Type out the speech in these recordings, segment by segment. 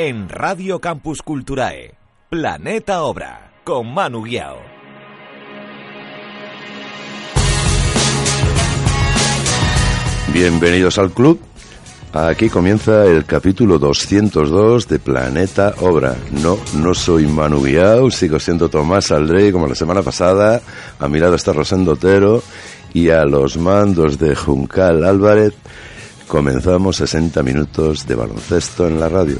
En Radio Campus Culturae, Planeta Obra, con Manu Guiao. Bienvenidos al club. Aquí comienza el capítulo 202 de Planeta Obra. No, no soy Manu Guiao, sigo siendo Tomás Aldrey como la semana pasada. A mi lado está Rosendo Otero y a los mandos de Juncal Álvarez comenzamos 60 minutos de baloncesto en la radio.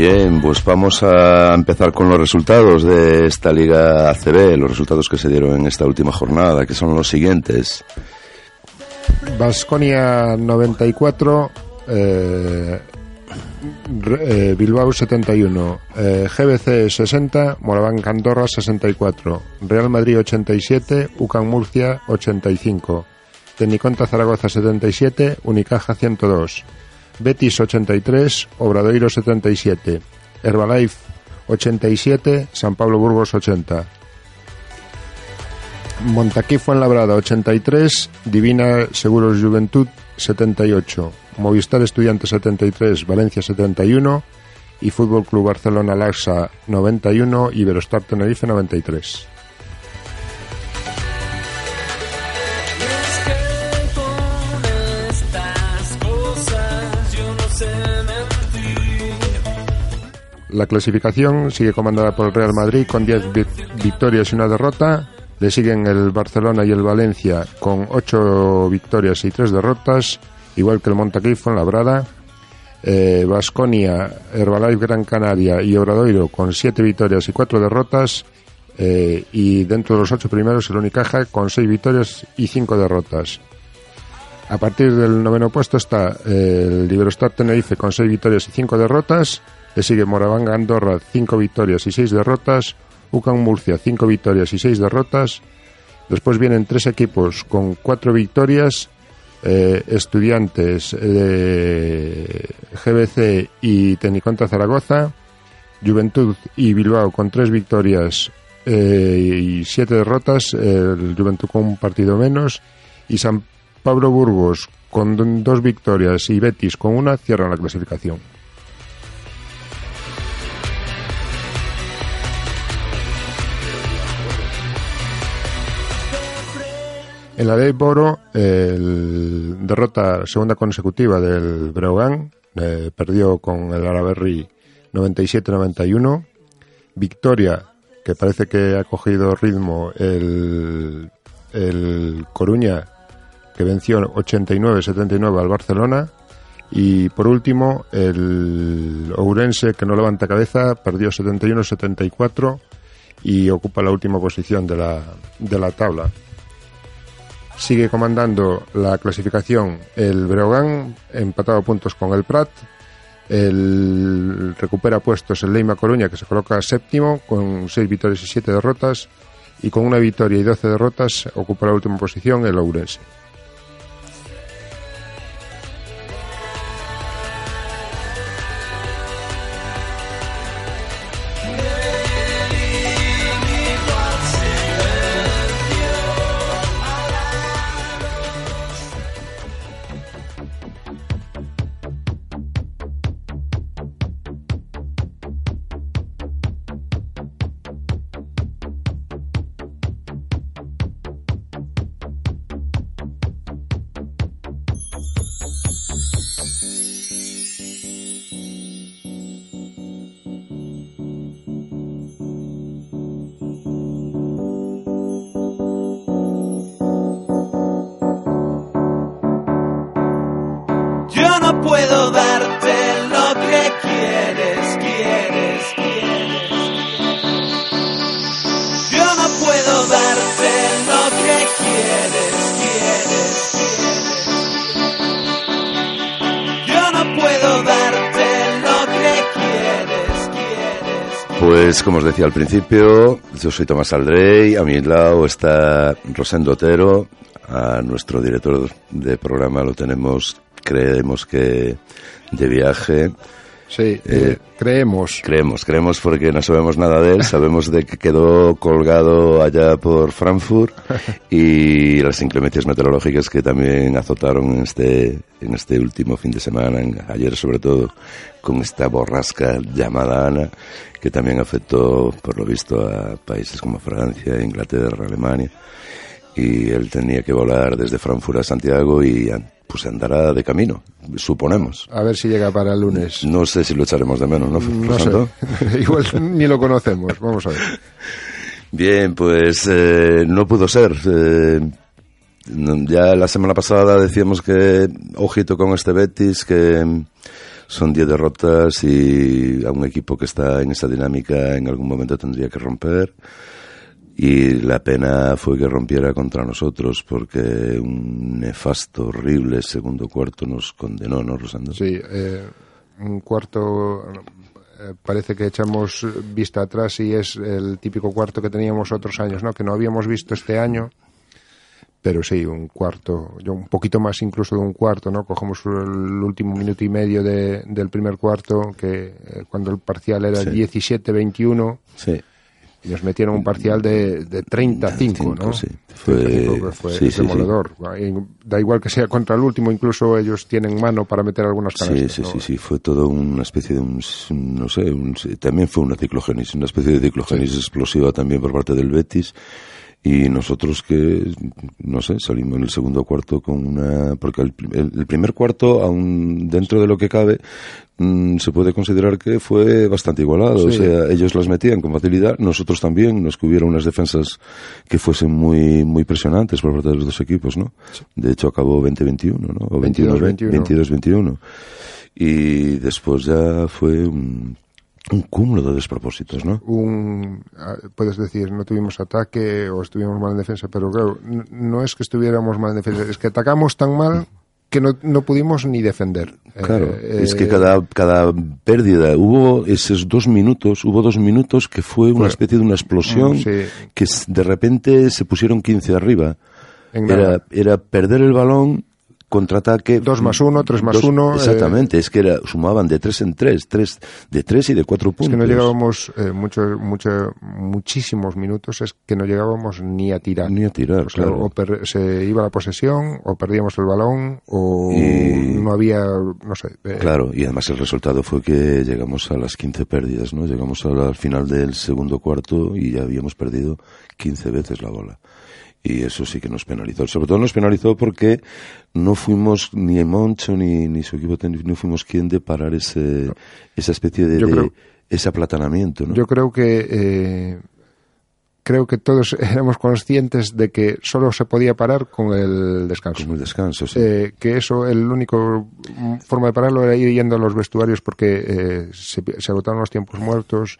Bien, pues vamos a empezar con los resultados de esta Liga ACB, los resultados que se dieron en esta última jornada, que son los siguientes. Vasconia 94, eh, eh, Bilbao 71, eh, GBC 60, Moraván Candorra 64, Real Madrid 87, UCAN Murcia 85, Teniconta Zaragoza 77, Unicaja 102. Betis 83, Obradoiro 77, Herbalife 87, San Pablo Burgos 80. Montaquí Fuenlabrada 83, Divina Seguros Juventud 78, Movistar Estudiantes 73, Valencia 71 y Fútbol Club Barcelona Laxa 91 y Iberostar Tenerife 93. La clasificación sigue comandada por el Real Madrid con 10 victorias y una derrota. Le siguen el Barcelona y el Valencia con 8 victorias y 3 derrotas, igual que el Montaquí en la Eh, Herbalife Gran Canaria y Obradoiro con 7 victorias y 4 derrotas. Eh, y dentro de los 8 primeros el Unicaja con 6 victorias y 5 derrotas. A partir del noveno puesto está eh, el Liberostar Tenerife con 6 victorias y 5 derrotas. Le sigue Moravanga Andorra, 5 victorias y 6 derrotas. UCAN Murcia, 5 victorias y 6 derrotas. Después vienen tres equipos con 4 victorias. Eh, estudiantes de GBC y Teniconta Zaragoza. Juventud y Bilbao con 3 victorias eh, y 7 derrotas. El Juventud con un partido menos. Y San Pablo Burgos con dos victorias y Betis con una cierran la clasificación. En la ley Boro, el derrota segunda consecutiva del Breogán, eh, perdió con el Araberri 97-91. Victoria, que parece que ha cogido ritmo el, el Coruña, que venció 89-79 al Barcelona. Y por último, el Ourense, que no levanta cabeza, perdió 71-74 y ocupa la última posición de la, de la tabla. Sigue comandando la clasificación el Breogán, empatado a puntos con el Prat. El recupera puestos el Leima Coruña, que se coloca séptimo, con seis victorias y siete derrotas. Y con una victoria y doce derrotas ocupa la última posición el Ourense. Principio, yo soy Tomás Aldrey, a mi lado está Rosendo Otero, a nuestro director de programa lo tenemos, creemos que de viaje. Sí, eh, eh, creemos. Creemos, creemos porque no sabemos nada de él. Sabemos de que quedó colgado allá por Frankfurt y las inclemencias meteorológicas que también azotaron en este, en este último fin de semana, ayer sobre todo, con esta borrasca llamada Ana, que también afectó, por lo visto, a países como Francia, Inglaterra, Alemania. Y él tenía que volar desde Frankfurt a Santiago y pues andará de camino, suponemos. A ver si llega para el lunes. No sé si lo echaremos de menos, ¿no? No sé. Igual ni lo conocemos, vamos a ver. Bien, pues eh, no pudo ser. Eh, ya la semana pasada decíamos que, ojito con este Betis, que son 10 derrotas y a un equipo que está en esa dinámica en algún momento tendría que romper y la pena fue que rompiera contra nosotros porque un nefasto, horrible segundo cuarto nos condenó, ¿no, Rosando? Sí, eh, un cuarto eh, parece que echamos vista atrás y es el típico cuarto que teníamos otros años, ¿no? Que no habíamos visto este año, pero sí, un cuarto, yo un poquito más incluso de un cuarto, ¿no? Cogemos el último minuto y medio de, del primer cuarto, que eh, cuando el parcial era Sí. 17-21. Sí. Y nos metieron un parcial de, de 35, ¿no? sí. Fue- 35, que fue sí, demoledor. Da igual que sea contra el último, incluso ellos tienen mano para meter algunas Sí, canastas. sí, ¿no? sí, sí, fue todo una especie de un, no sé, un- también fue una ciclogénesis, una especie de ciclogénesis explosiva también por parte del Betis y nosotros que, no sé, salimos en el segundo cuarto con una, porque el, primer cuarto, aún dentro de lo que cabe, mm, se puede considerar que fue bastante igualado, o sea, ellos las metían con facilidad, nosotros también, nos que hubiera unas defensas que fuesen muy, muy presionantes por parte de los dos equipos, ¿no? De hecho acabó 20-21, ¿no? O 22-21. 22-21. Y después ya fue un, un cúmulo de despropósitos, ¿no? un puedes decir no tuvimos ataque o estuvimos mal en defensa pero claro no es que estuviéramos mal en defensa es que atacamos tan mal que no, no pudimos ni defender Claro, Eh, es que eh, cada, cada pérdida, hubo esos dos minutos, hubo dos minutos que fue una especie de una explosión, Mm, sí. que de repente se pusieron 15 arriba. Era, era perder el balón, contraataque. Dos más uno, tres más dos- uno, eh. Exactamente, es que era, sumaban de tres en tres, tres, de tres y de cuatro puntos. es que no llegábamos eh, mucho, mucho, muchísimos minutos es que no llegábamos ni a tirar Ni a tirar, O sea, claro. o per- se iba la posesión o perdíamos el balón o Y- no había no sé eh, Claro, y además el resultado fue que llegamos a las 15 pérdidas, ¿no? Llegamos al, al final del segundo cuarto y ya habíamos perdido 15 veces la bola. Y eso sí que nos penalizó. Sobre todo nos penalizó porque no fuimos ni Moncho ni, ni su equipo no fuimos quien de parar ese, esa especie de, Yo de- creo- ese aplatanamiento, ¿no? Yo creo que eh, creo que todos éramos conscientes de que solo se podía parar con el descanso. Como el descanso, sí. Eh, que eso, el único forma de pararlo era ir yendo a los vestuarios porque eh, se, se agotaron los tiempos muertos.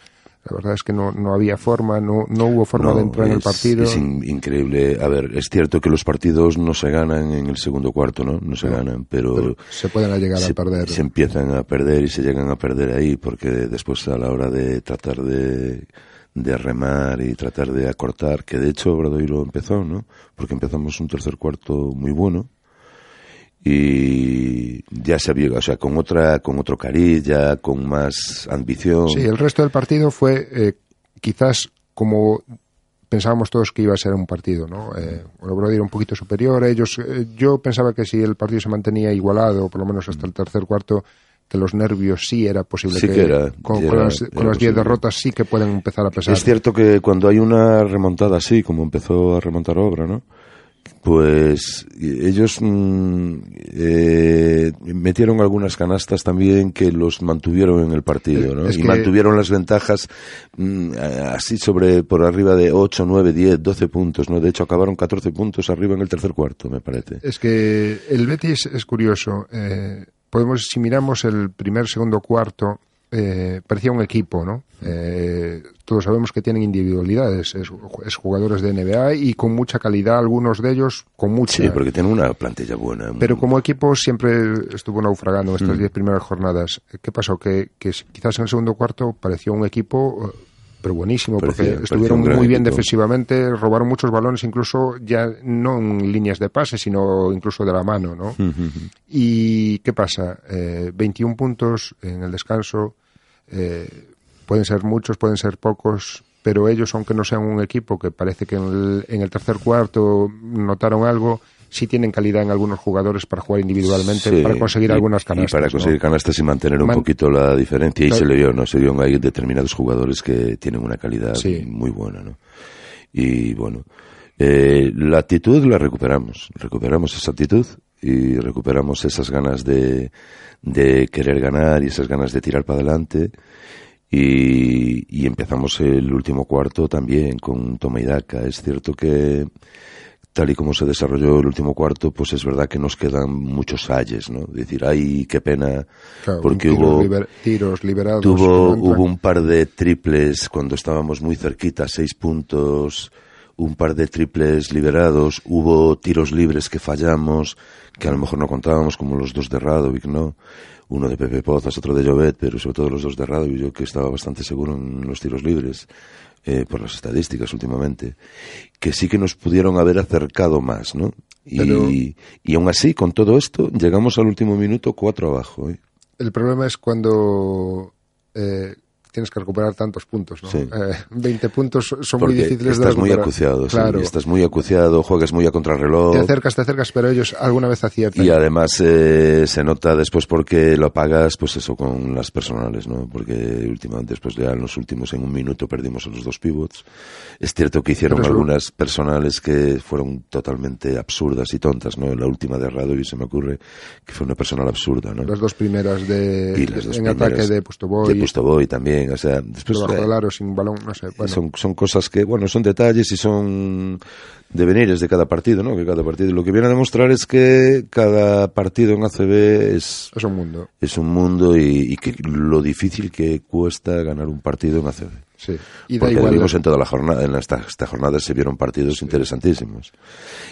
La verdad es que no, no había forma, no, no hubo forma No, de entrar en el partido. Es in- increíble. A ver, es cierto que los partidos no se ganan en el segundo cuarto, ¿no? No se No, ganan, pero, pero se pueden llegar se, a perder. se empiezan a perder y se llegan a perder ahí porque después a la hora de tratar de, de remar y tratar de acortar, que de hecho Bradoiro lo empezó, ¿no? Porque empezamos un tercer cuarto muy bueno y ya se había, o sea, con otra, con otro cariz, ya con más ambición. Sí, el resto del partido fue eh, quizás como pensábamos todos que iba a ser un partido, ¿no? Eh, logró ir un poquito superior. Ellos, eh, yo pensaba que si el partido se mantenía igualado, por lo menos hasta el tercer cuarto, que los nervios sí era posible Sí que era, con, era- con las, era con las diez derrotas sí que pueden empezar a pesar. Es cierto que cuando hay una remontada así, como empezó a remontar obra, ¿no? Pues ellos mm, eh, metieron algunas canastas también que los mantuvieron en el partido, ¿no? Es y mantuvieron las ventajas mm, así sobre por arriba de 8, 9, 10, 12 puntos, ¿no? De hecho acabaron 14 puntos arriba en el tercer cuarto, me parece. Es que el Betis es curioso. eh, podemos, si miramos el primer, segundo, cuarto, eh, parecía un equipo, ¿no? Eh, todos sabemos que tienen individualidades, es, es, jugadores de NBA y con mucha calidad, algunos de ellos con mucha. Sí, porque tienen una plantilla buena. Pero como equipo siempre estuvo naufragando en estas mm. diez primeras jornadas. ¿Qué pasó? Que, que quizás en el segundo cuarto pareció un equipo pero buenísimo, porque estuvieron muy bien defensivamente, robaron muchos balones, incluso ya no en líneas de pase, sino incluso de la mano, ¿no? ¿Y qué pasa? Eh, 21 puntos en el descanso, eh, pueden ser muchos, pueden ser pocos, pero ellos, aunque no sean un equipo que parece que en el, en el tercer cuarto notaron algo, sí tienen calidad en algunos jugadores para jugar individualmente, para conseguir algunas canastas. Y para conseguir canastas y mantener un poquito la diferencia. Y se le vio, ¿no? Se vio hay determinados jugadores que tienen una calidad muy buena, ¿no? Y bueno, eh, la actitud la recuperamos. Recuperamos esa actitud y recuperamos esas ganas de, de querer ganar y esas ganas de tirar para adelante. Y, y empezamos el último cuarto también con toma y daca. Es cierto que tal y como se desarrolló el último cuarto, pues es verdad que nos quedan muchos ayes, ¿no? Decir, ay, qué pena, porque hubo tiros liberados. Tuvo, hubo un par de triples cuando estábamos muy cerquita, seis puntos, un par de triples liberados, hubo tiros libres que fallamos, que a lo mejor no contábamos, como los dos de Radovic, ¿no? Uno de Pepe Pozas, otro de Jovet, pero sobre todo los dos de Radovic, yo que estaba bastante seguro en los tiros libres eh, por las estadísticas últimamente, que sí que nos pudieron haber acercado más, ¿no? Y, y aún así, con todo esto, llegamos al último minuto cuatro abajo. ¿eh? El problema es cuando eh, tienes que recuperar tantos puntos, ¿no? 20 eh, puntos son muy difíciles de recuperar. Estás muy acuciado, claro. estás muy acuciado, juegas muy a contrarreloj. Te acercas, te acercas, pero ellos alguna vez aciertan. Y además eh, se nota después porque lo pagas, pues eso, con las personales, ¿no? Porque últimamente, después ya en los últimos, en un minuto perdimos a los dos pivots. Es cierto que hicieron algunas personales que fueron totalmente absurdas y tontas, ¿no? La última de y se me ocurre que fue una personal absurda, ¿no? Las dos primeras de, en ataque de Pustoboy. De Pustoboy también o sea, después... Eh, sin balón, no sé. Son, son cosas que, bueno, son detalles y son devenires de cada partido, ¿no? Que cada partido lo que viene a demostrar es que cada partido en ACB es es un mundo. Es un mundo y, que lo difícil que cuesta ganar un partido en ACB. Sí. Y Porque igual, vimos en toda la jornada, en esta, esta jornada se vieron partidos interesantísimos.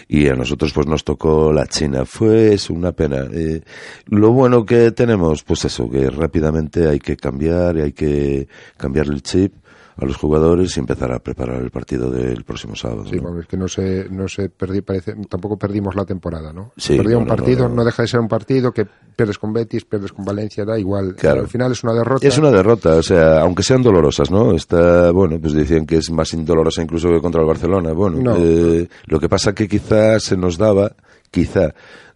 Y a nosotros pues nos tocó la China. Fue es una pena. Eh, lo bueno que tenemos, pues eso, que rápidamente hay que cambiar y hay que cambiar el chip a los jugadores y empezar a preparar el partido del próximo sábado. Sí, ¿no? es que no se, no se perdí, parece, tampoco perdimos la temporada, ¿no? Sí, Perdió un partido, no, deja de ser un partido que pierdes con Betis, pierdes con Valencia, da igual. Claro. Al final es una derrota. Es una derrota, o sea, aunque sean dolorosas, ¿no? Está, bueno, pues decían que es más indolorosa incluso que contra el Barcelona. Bueno, eh, lo que pasa que quizás se nos daba, quizá,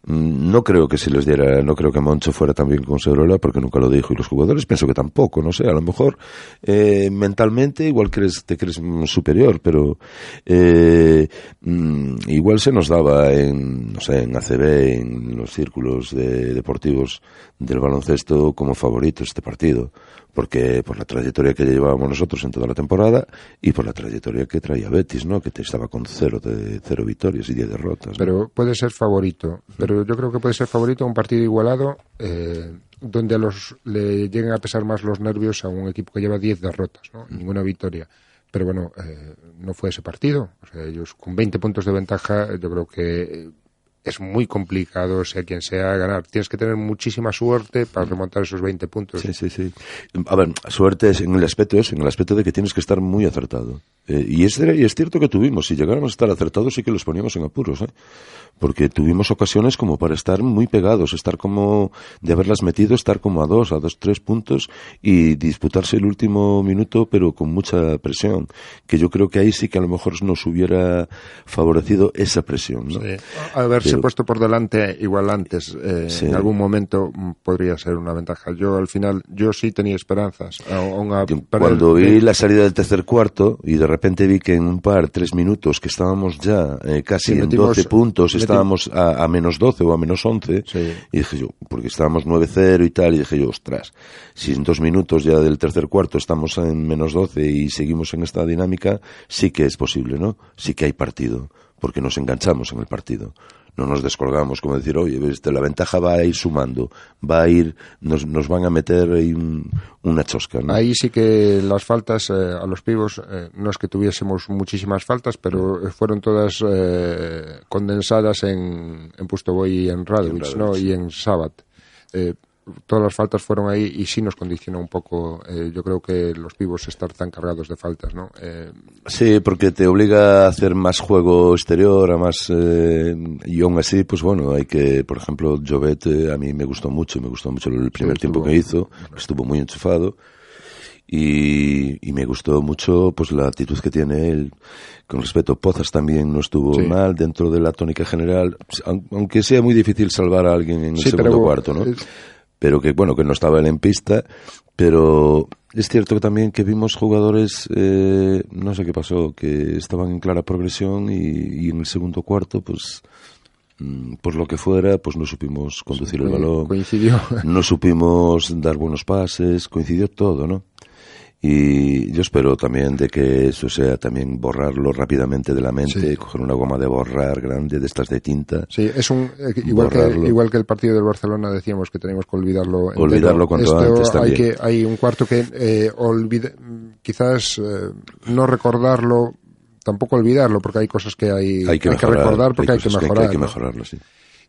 no creo que se les diera, no creo que Moncho fuera también con Segurola porque nunca lo dijo y los jugadores pienso que tampoco, no sé, a lo mejor eh, mentalmente igual crees, te crees superior, pero eh, mm, igual se nos daba en, no sé, en ACB, en los círculos de, deportivos del baloncesto como favorito este partido porque por la trayectoria que llevábamos nosotros en toda la temporada y por la trayectoria que traía Betis, ¿no? Que te estaba con cero de cero victorias y diez derrotas. Pero puede ser favorito, pero yo creo que puede ser favorito un partido igualado eh, donde a los le lleguen a pesar más los nervios a un equipo que lleva diez derrotas, ¿no? Ninguna victoria. Pero bueno, eh, no fue ese partido. O sea, ellos con 20 puntos de ventaja, yo creo que es muy complicado, sea quien sea, ganar. Tienes que tener muchísima suerte para remontar esos 20 puntos. Sí, sí, sí. A ver, suerte es en el aspecto es, en el aspecto de que tienes que estar muy acertado. Eh, y, es, y es cierto que tuvimos, si llegáramos a estar acertados sí que los poníamos en apuros, ¿eh? Porque tuvimos ocasiones como para estar muy pegados, estar como, de haberlas metido, estar como a dos, a dos, tres puntos y disputarse el último minuto, pero con mucha presión, que yo creo que ahí sí que a lo mejor nos hubiera favorecido esa presión, ¿no? Sí. Haberse puesto por delante igual antes, eh, en algún momento podría ser una ventaja. Yo al final, yo sí tenía esperanzas. Cuando vi la salida del tercer cuarto y de repente vi que en un par, tres minutos, que estábamos ya eh, casi en 12 puntos, estábamos a, a, menos 12 o a menos 11, y dije yo, porque estábamos 9-0 y tal, y dije yo, ostras, si en dos minutos ya del tercer cuarto estamos en menos 12 y seguimos en esta dinámica, sí que es posible, ¿no? Sí que hay partido porque nos enganchamos en el partido. No nos descolgamos, como decir, oye, este, la ventaja va a ir sumando, va a ir, nos, nos van a meter un- una chosca, ¿no? Ahí sí que las faltas eh, a los pibos, eh, no es que tuviésemos muchísimas faltas, pero eh, fueron todas eh, condensadas en, en Pustoboy y en Radovic, Radovic, ¿no? Y en Sabat. Todas las faltas fueron ahí y sí nos condicionó un poco, eh, yo creo que los pibos estar tan cargados de faltas, ¿no? Eh, Sí, porque te obliga a hacer más juego exterior, a más eh, y aún así, pues bueno, hay que, por ejemplo, Jovet eh, a mí me gustó mucho, me gustó mucho el primer tiempo que hizo, estuvo muy enchufado y, y me gustó mucho pues la actitud que tiene él con respecto Pozas también no estuvo Sí. mal dentro de la tónica general, aun- aunque sea muy difícil salvar a alguien en el segundo pero, cuarto, ¿no? Pero que bueno que no estaba él en pista pero es cierto que también que vimos jugadores eh, no sé qué pasó que estaban en clara progresión y, y en el segundo cuarto pues mm, por lo que fuera pues no supimos conducir el balón coincidió. no supimos dar buenos pases coincidió todo no y yo espero también de que eso sea también borrarlo rápidamente de la mente, Sí. coger una goma de borrar grande de estas de tinta. Sí, es un eh, igual que igual que el partido del Barcelona decíamos que teníamos que olvidarlo. entero. Olvidarlo cuanto Esto antes Hay que hay un cuarto que eh, olvide- quizás eh, no recordarlo, tampoco olvidarlo porque hay cosas que hay, Hay que, mejorar, recordar porque hay, que mejorar. hay que ¿no? mejorarlo, sí.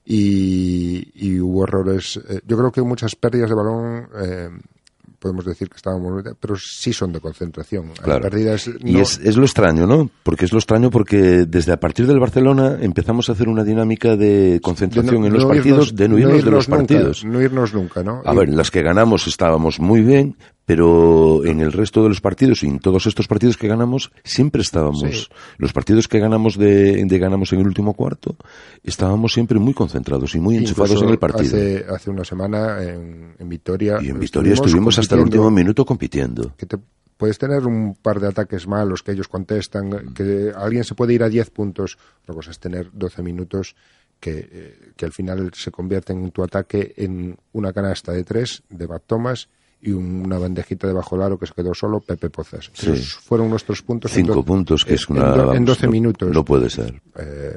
y, y hubo errores. yo creo que muchas pérdidas de balón. Podemos decir que estábamos pero sí son de concentración Claro. Y es, es lo extraño, ¿no? Porque es lo extraño porque desde a partir del Barcelona empezamos a hacer una dinámica de concentración de en los no partidos, irnos- de no irnos de los nunca, partidos. no irnos nunca no A Y- ver, las que ganamos estábamos muy bien, pero en el resto de los partidos y en todos estos partidos que ganamos siempre estábamos. Sí. Los partidos que ganamos de, de ganamos en el último cuarto estábamos siempre muy concentrados y muy enchufados Incluso en el partido. Hace, hace una semana en, en Vitoria. Y en Victoria estuvimos hasta el último minuto compitiendo. Que te, puedes tener un par de ataques malos que ellos contestan, que alguien se puede ir a 10 puntos. Otra cosa es tener 12 minutos que, eh, que al final se convierten en tu ataque en una canasta de 3 de Thomas y un- una bandejita de bajo el aro que se quedó solo Pepe Pozas. Sí. Esos fueron nuestros puntos. en Cinco do- puntos, que es en una... en vamos, 12 no- minutos. No puede ser. Eh,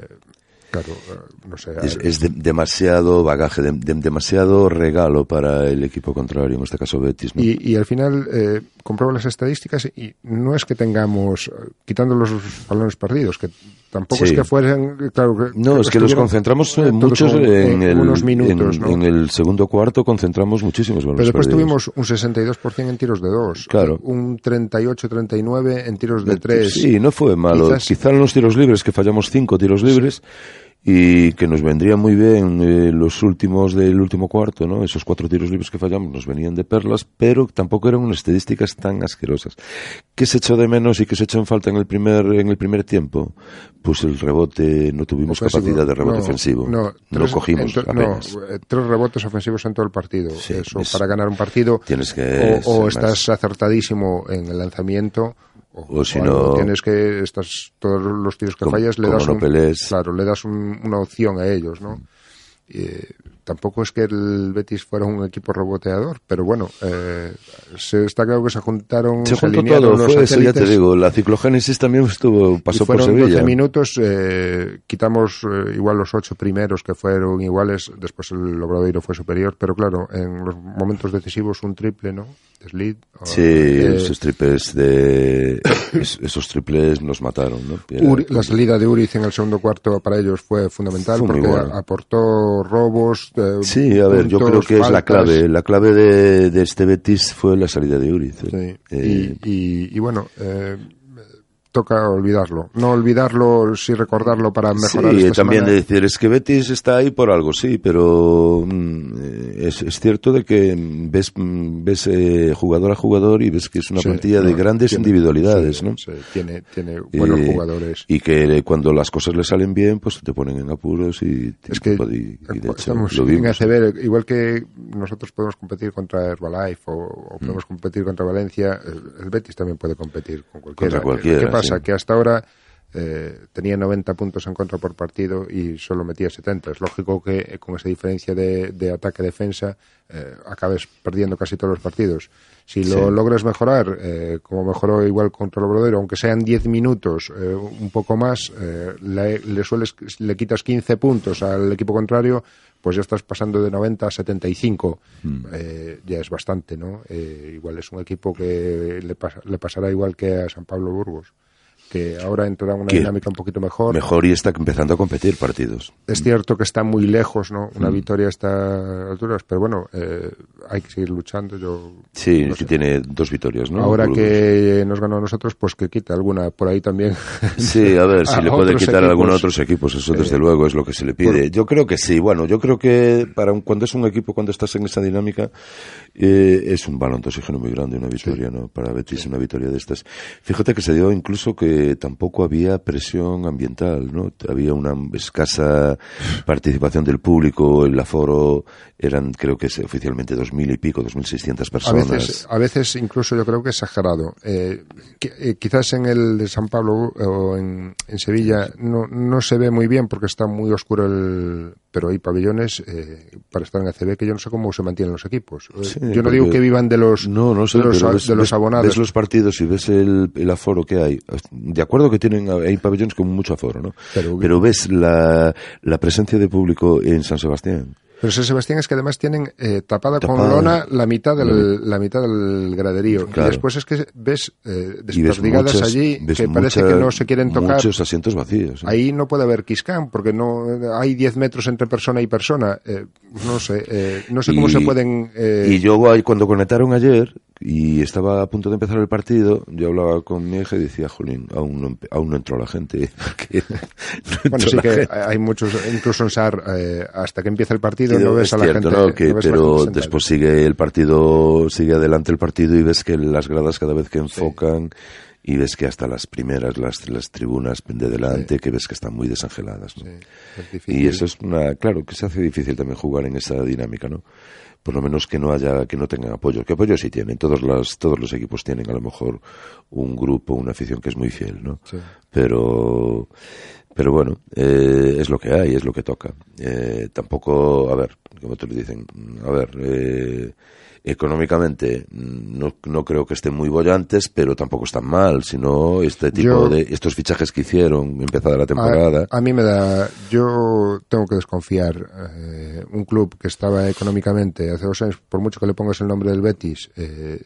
claro, eh, no sé. Es, es de- demasiado bagaje, de- de- demasiado regalo para el equipo contrario, en este caso Betis. ¿no? Y, y al final eh, compruebo las estadísticas y no es que tengamos, eh, quitando los balones perdidos, que tampoco Sí. es que fueran, eh, claro, que- no, es que los concentramos eh, eh, muchos con- en, el, unos minutos, en, ¿no? en el segundo cuarto, concentramos muchísimos Pero balones después perdidos. tuvimos un 62% en tiros de dos, Claro. un 38-39 en tiros de tres. Sí, no fue malo. Quizás- Quizá en los tiros libres, que fallamos cinco tiros libres, y que nos vendrían muy bien eh, los últimos del último cuarto, ¿no? Esos cuatro tiros libres que fallamos nos venían de perlas, pero tampoco eran unas estadísticas tan asquerosas. ¿Qué se echó de menos y qué se echó en falta en el primer en el primer tiempo? Pues el rebote, no tuvimos Ofensivo. capacidad de rebote No, no, No, tres- cogimos en to- apenas. no, eh, tres rebotes ofensivos en todo el partido. Sí, Eso, es- para ganar un partido, Tienes que o, o estás acertadísimo en el lanzamiento, O si no- tienes que estás todos los tiros que Como- fallas le das no un, claro, le das un- una opción a ellos, ¿no? Eh, tampoco es que el Betis fuera un equipo reboteador, pero bueno, eh, se está claro que se juntaron, Se juntó todo, los fue eso, ya te digo, la ciclogénesis también estuvo, y pasó por fueron Sevilla. 12 minutos, eh, quitamos eh, igual los ocho primeros que fueron iguales, después el Obradoiro fue superior, pero claro, en los momentos decisivos un triple, ¿no? Slid. o- Sí, esos triples de es- esos triples nos mataron, ¿no? Uri- la salida de Uriz en el segundo cuarto para ellos fue fundamental Fue porque aportó robos. Eh, Sí, a ver, yo creo que es la clave. La clave de, de este Betis fue la salida de Uriz. Sí, Eh, y, y- y bueno, eh, toca olvidarlo. No olvidarlo, sí recordarlo para mejorar sí, esta también semana. de decir, es que Betis está ahí por algo, sí, pero mm, eh, es, es cierto de que mm, ves, mm, ves eh, jugador a jugador y ves que es una Sí, plantilla de grandes tiene- individualidades, sí, ¿no? sí, tiene, tiene buenos Eh, jugadores. Y que cuando las cosas le salen bien, pues te ponen en apuros y, Es que y- y de hecho, estamos lo en vimos. ACB, igual que nosotros podemos competir contra Herbalife o, o podemos competir contra Valencia, el, el Betis también puede competir con cualquiera. Contra cualquiera, ¿Qué pasa? Sí. Que hasta ahora eh, tenía 90 puntos en contra por partido y solo metía 70. Es lógico que eh, con esa diferencia de, de ataque-defensa eh, acabes perdiendo casi todos los partidos. Si lo Sí. logras mejorar, como mejoró igual contra el Obrador, aunque sean 10 minutos, un poco más, le, le sueles, le quitas 15 puntos al equipo contrario, pues ya estás pasando de 90 a 75. Eh, ya es bastante, ¿no? Eh, igual es un equipo que le, pasa- le pasará igual que a San Pablo Burgos, que ahora entrará en una Que dinámica un poquito mejor. Mejor y está empezando a competir partidos. Es cierto que está muy lejos, ¿no? Mm. Una victoria a estas alturas, pero bueno, eh, hay que seguir luchando. Yo Sí, no que sé. tiene dos victorias, ¿no? Ahora que nos ganó a nosotros, pues que quita alguna por ahí también. Sí, a ver, si A le puede quitar a algunos otros equipos, eso Eh, desde luego es lo que se le pide. por- Yo creo que sí, bueno, yo creo que para un- cuando es un equipo, cuando estás en esa dinámica, eh, es un balón de oxígeno muy grande una victoria, ¿no? Para Betis una victoria de estas. Fíjate que se dio incluso que tampoco había presión ambiental, ¿no? Había una escasa participación del público, el aforo eran creo que oficialmente dos mil y pico, dos mil seiscientas A personas. veces, a veces incluso yo creo que exagerado. Eh, eh, quizás en el de San Pablo eh, o en, en Sevilla no, no se ve muy bien porque está muy oscuro el... Pero hay pabellones eh, para estar en ACB que yo no sé cómo se mantienen los equipos. Eh, Sí, yo no digo que vivan de los, No, no sé, de los, pero a- ves, de los ves- abonados. ves los partidos y ves el, el aforo que hay. De acuerdo que tienen hay pabellones con mucho aforo, ¿no? Pero- ves la, la presencia de público en San Sebastián. Pero San Sebastián es que además tienen eh, tapada, con lona la mitad del, la mitad del graderío. Claro. Y después es que ves eh, ves desperdigadas muchas- allí ves que parece mucha- que no se quieren tocar. Muchos asientos vacíos. ¿eh? Ahí no puede haber Quiscán porque no hay 10 metros entre persona y persona. Eh, no sé, eh, no sé cómo Y- se pueden. eh, Y yo cuando conectaron ayer y estaba a punto de empezar el partido, yo hablaba con mi hija y decía, Jolín, aún no, aún no entró la gente. no bueno, sí la que gente. hay muchos, incluso en SAR, eh, hasta que empieza el partido no ves es a la cierto, gente. ¿no? Que- no ves a la pero gente sentada. después sigue el partido, sigue adelante el partido y ves que las gradas cada vez que enfocan y ves que hasta las primeras, las, las tribunas de delante, que ves que están muy desangeladas. ¿no? Sí, es difícil. Y eso es una, claro, que se hace difícil también jugar en esa dinámica, ¿no? Por lo menos que no haya, que no tengan apoyo. Que apoyo sí tienen, todos los, todos los equipos tienen a lo mejor un grupo, una afición que es muy fiel, ¿no? Sí. Pero, pero bueno, eh, es lo que hay, es lo que toca. Eh, tampoco, a ver, como te lo dicen, a ver, eh, económicamente mm, no, no creo que estén muy bollantes, pero tampoco están mal, sino este tipo Yo- de, estos fichajes que hicieron empezada la temporada. A, a mí me da. Yo tengo que desconfiar. eh, un club que estaba económicamente hace dos años, por mucho que le pongas el nombre del Betis, eh,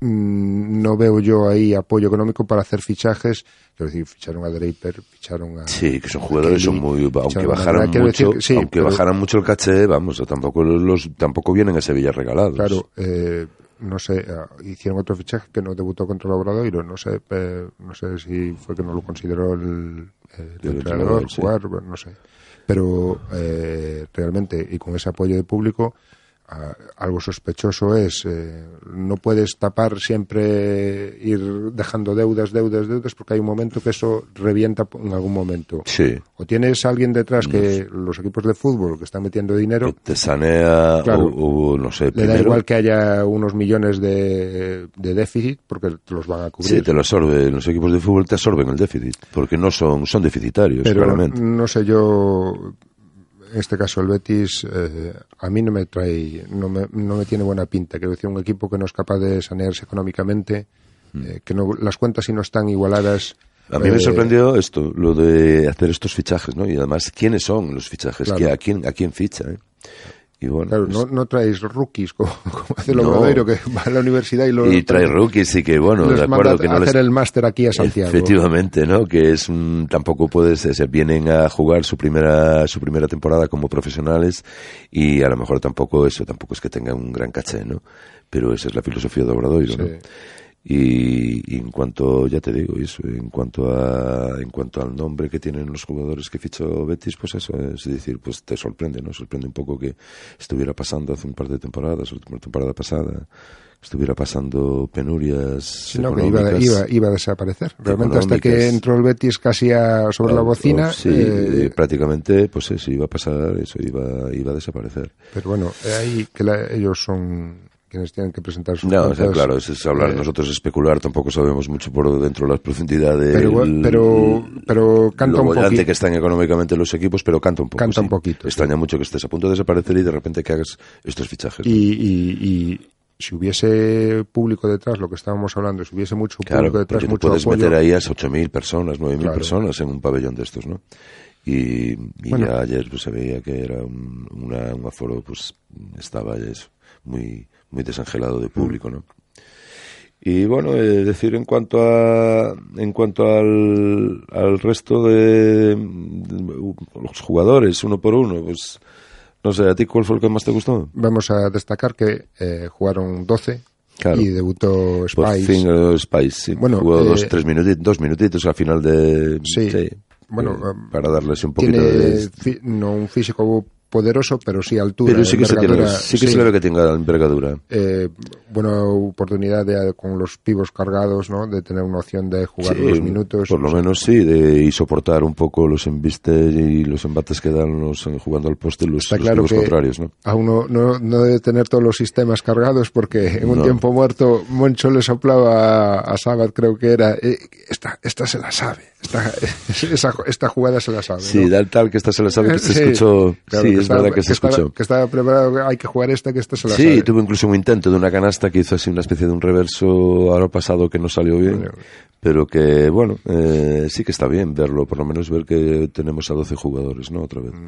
no veo yo ahí apoyo económico para hacer fichajes. Quiero decir, ficharon a Draper, ficharon a. Sí, que son jugadores, son muy, aunque bajaran decir mucho, sí, aunque pero- bajaran mucho el caché, vamos, tampoco los, tampoco vienen a Sevilla regalados. Claro, eh, no sé, ah, hicieron otro fichaje que no debutó contra el Obradoiro, no sé, eh, no sé si fue que no lo consideró el, el El entrenador sí. jugar, no sé. Pero eh, realmente, y con ese apoyo de público, algo sospechoso es, eh, no puedes tapar siempre, ir dejando deudas, deudas, deudas, porque hay un momento que eso revienta en algún momento. Sí, O tienes a alguien detrás que los equipos de fútbol que están metiendo dinero, que te sanea Claro. o, o no sé, le primero, da igual que haya unos millones de, de déficit porque te los van a cubrir. Sí, te lo absorbe, los equipos de fútbol te absorben el déficit, porque no son, son deficitarios, Pero claramente. no sé yo, en este caso el Betis, eh, a mí no me trae, no me, no me tiene buena pinta. Quiero decir, un equipo que no es capaz de sanearse económicamente, eh, que no, las cuentas si no están igualadas. Mm. A mí me eh, sorprendió esto, lo de hacer estos fichajes, ¿no? Y además, ¿quiénes son los fichajes? Claro. ¿Qué- ¿A quién, a quién ficha? eh? Y bueno, Claro, pues- no, no traéis rookies como, como hace el No. Que va a la universidad y lo y trae rookies y que bueno, de acuerdo que no a les hacer el máster aquí a Santiago. Efectivamente, ¿no? Que es un, tampoco puedes, se vienen a jugar su primera, su primera temporada como profesionales y a lo mejor tampoco eso, tampoco es que tengan un gran caché, ¿no? Pero esa es la filosofía de Obradoiro, ¿no? Y, y en cuanto, ya te digo, eso, en cuanto a, en cuanto al nombre que tienen los jugadores que fichó Betis, pues eso, es decir, pues te sorprende, ¿no? Sorprende un poco que estuviera pasando hace un par de temporadas, la temporada pasada, estuviera pasando penurias no, que iba, iba, iba a desaparecer. Realmente hasta que entró el Betis casi a, sobre la Oh, bocina. oh, sí, eh, eh, prácticamente, pues eso, iba a pasar, eso iba, iba a desaparecer. pero bueno, eh, ahí que la- ellos son quienes tienen que presentar sus No, o sea, claro, eso es hablar. eh, Nosotros especular, tampoco sabemos mucho por dentro de las profundidades. Pero pero- pero canta lo un poquito. que están económicamente los equipos, pero canta un poco. Canta un sí. poquito, Extraña mucho que estés a punto de desaparecer y de repente que hagas estos fichajes. y, y- y si hubiese público detrás, lo que estábamos hablando, si hubiese mucho Claro, público detrás, porque tú mucho puedes apoyo, meter ahí a 8.000 personas, 9.000 Claro. personas en un pabellón de estos, ¿no? Y, y Bueno. ya ayer pues, se veía que era un, una- un aforo, pues estaba ya eso, muy, muy desangelado de público, ¿no? Y bueno, eh, decir en cuanto a en cuanto al, al resto de, de los jugadores, uno por uno, pues no sé, ¿a ti cuál fue el que más te gustó? Vamos a destacar que eh, jugaron 12 Claro. y debutó Por Spice. fin eh, Spice, sí. Bueno, Jugó eh, dos, tres minutitos, dos minutitos al final de... Sí. Bueno, eh, um, para darles un poquito tiene de... no un físico poderoso, pero sí altura. Pero sí que, se, tiene, envergadura, sí que se le ve que tenga envergadura. eh, buena oportunidad de, con los pivos cargados, ¿no? De tener una opción de jugar Sí, unos minutos. Por lo menos sí, de, y soportar un poco los embistes y los embates que dan los eh, jugando al poste los, Está los claro pibos que contrarios, ¿no? aún no, no, no debe tener todos los sistemas cargados porque en un No. tiempo muerto Moncho le soplaba a, a Sabat, creo que era, eh, esta, esta se la sabe, esta, esa- esta jugada se la sabe. Sí, tal que esta se la sabe que se escuchó. claro, sí, que es verdad que se estaba- escuchó. que estaba preparado, hay que jugar esta, que esta se la Sí, sabe. tuvo incluso un intento de una canasta que hizo así una especie de un reverso ahora pasado que no salió bien, Vale. pero que bueno, eh, sí que está bien verlo, por lo menos ver que tenemos a 12 jugadores, ¿no? Otra vez. Mm.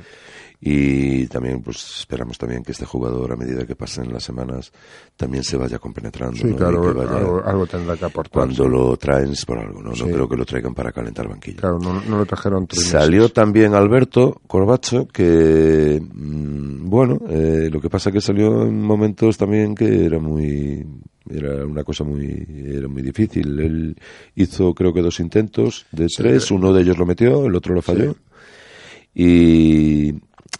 Y también, pues esperamos también que este jugador, a medida que pasen las semanas, también se vaya compenetrando. Sí, claro, vaya- algo, algo tendrá que aportar. cuando lo traen es por algo, ¿no? No creo que lo traigan para calentar banquillo. Claro, no, no lo trajeron Salió también Alberto Corbacho, que, mm, bueno, eh, lo que pasa que salió en momentos también que era muy, era una cosa muy, era muy difícil. Él hizo creo que dos intentos de Sí. tres, uno de ellos lo metió, el otro lo falló. Y,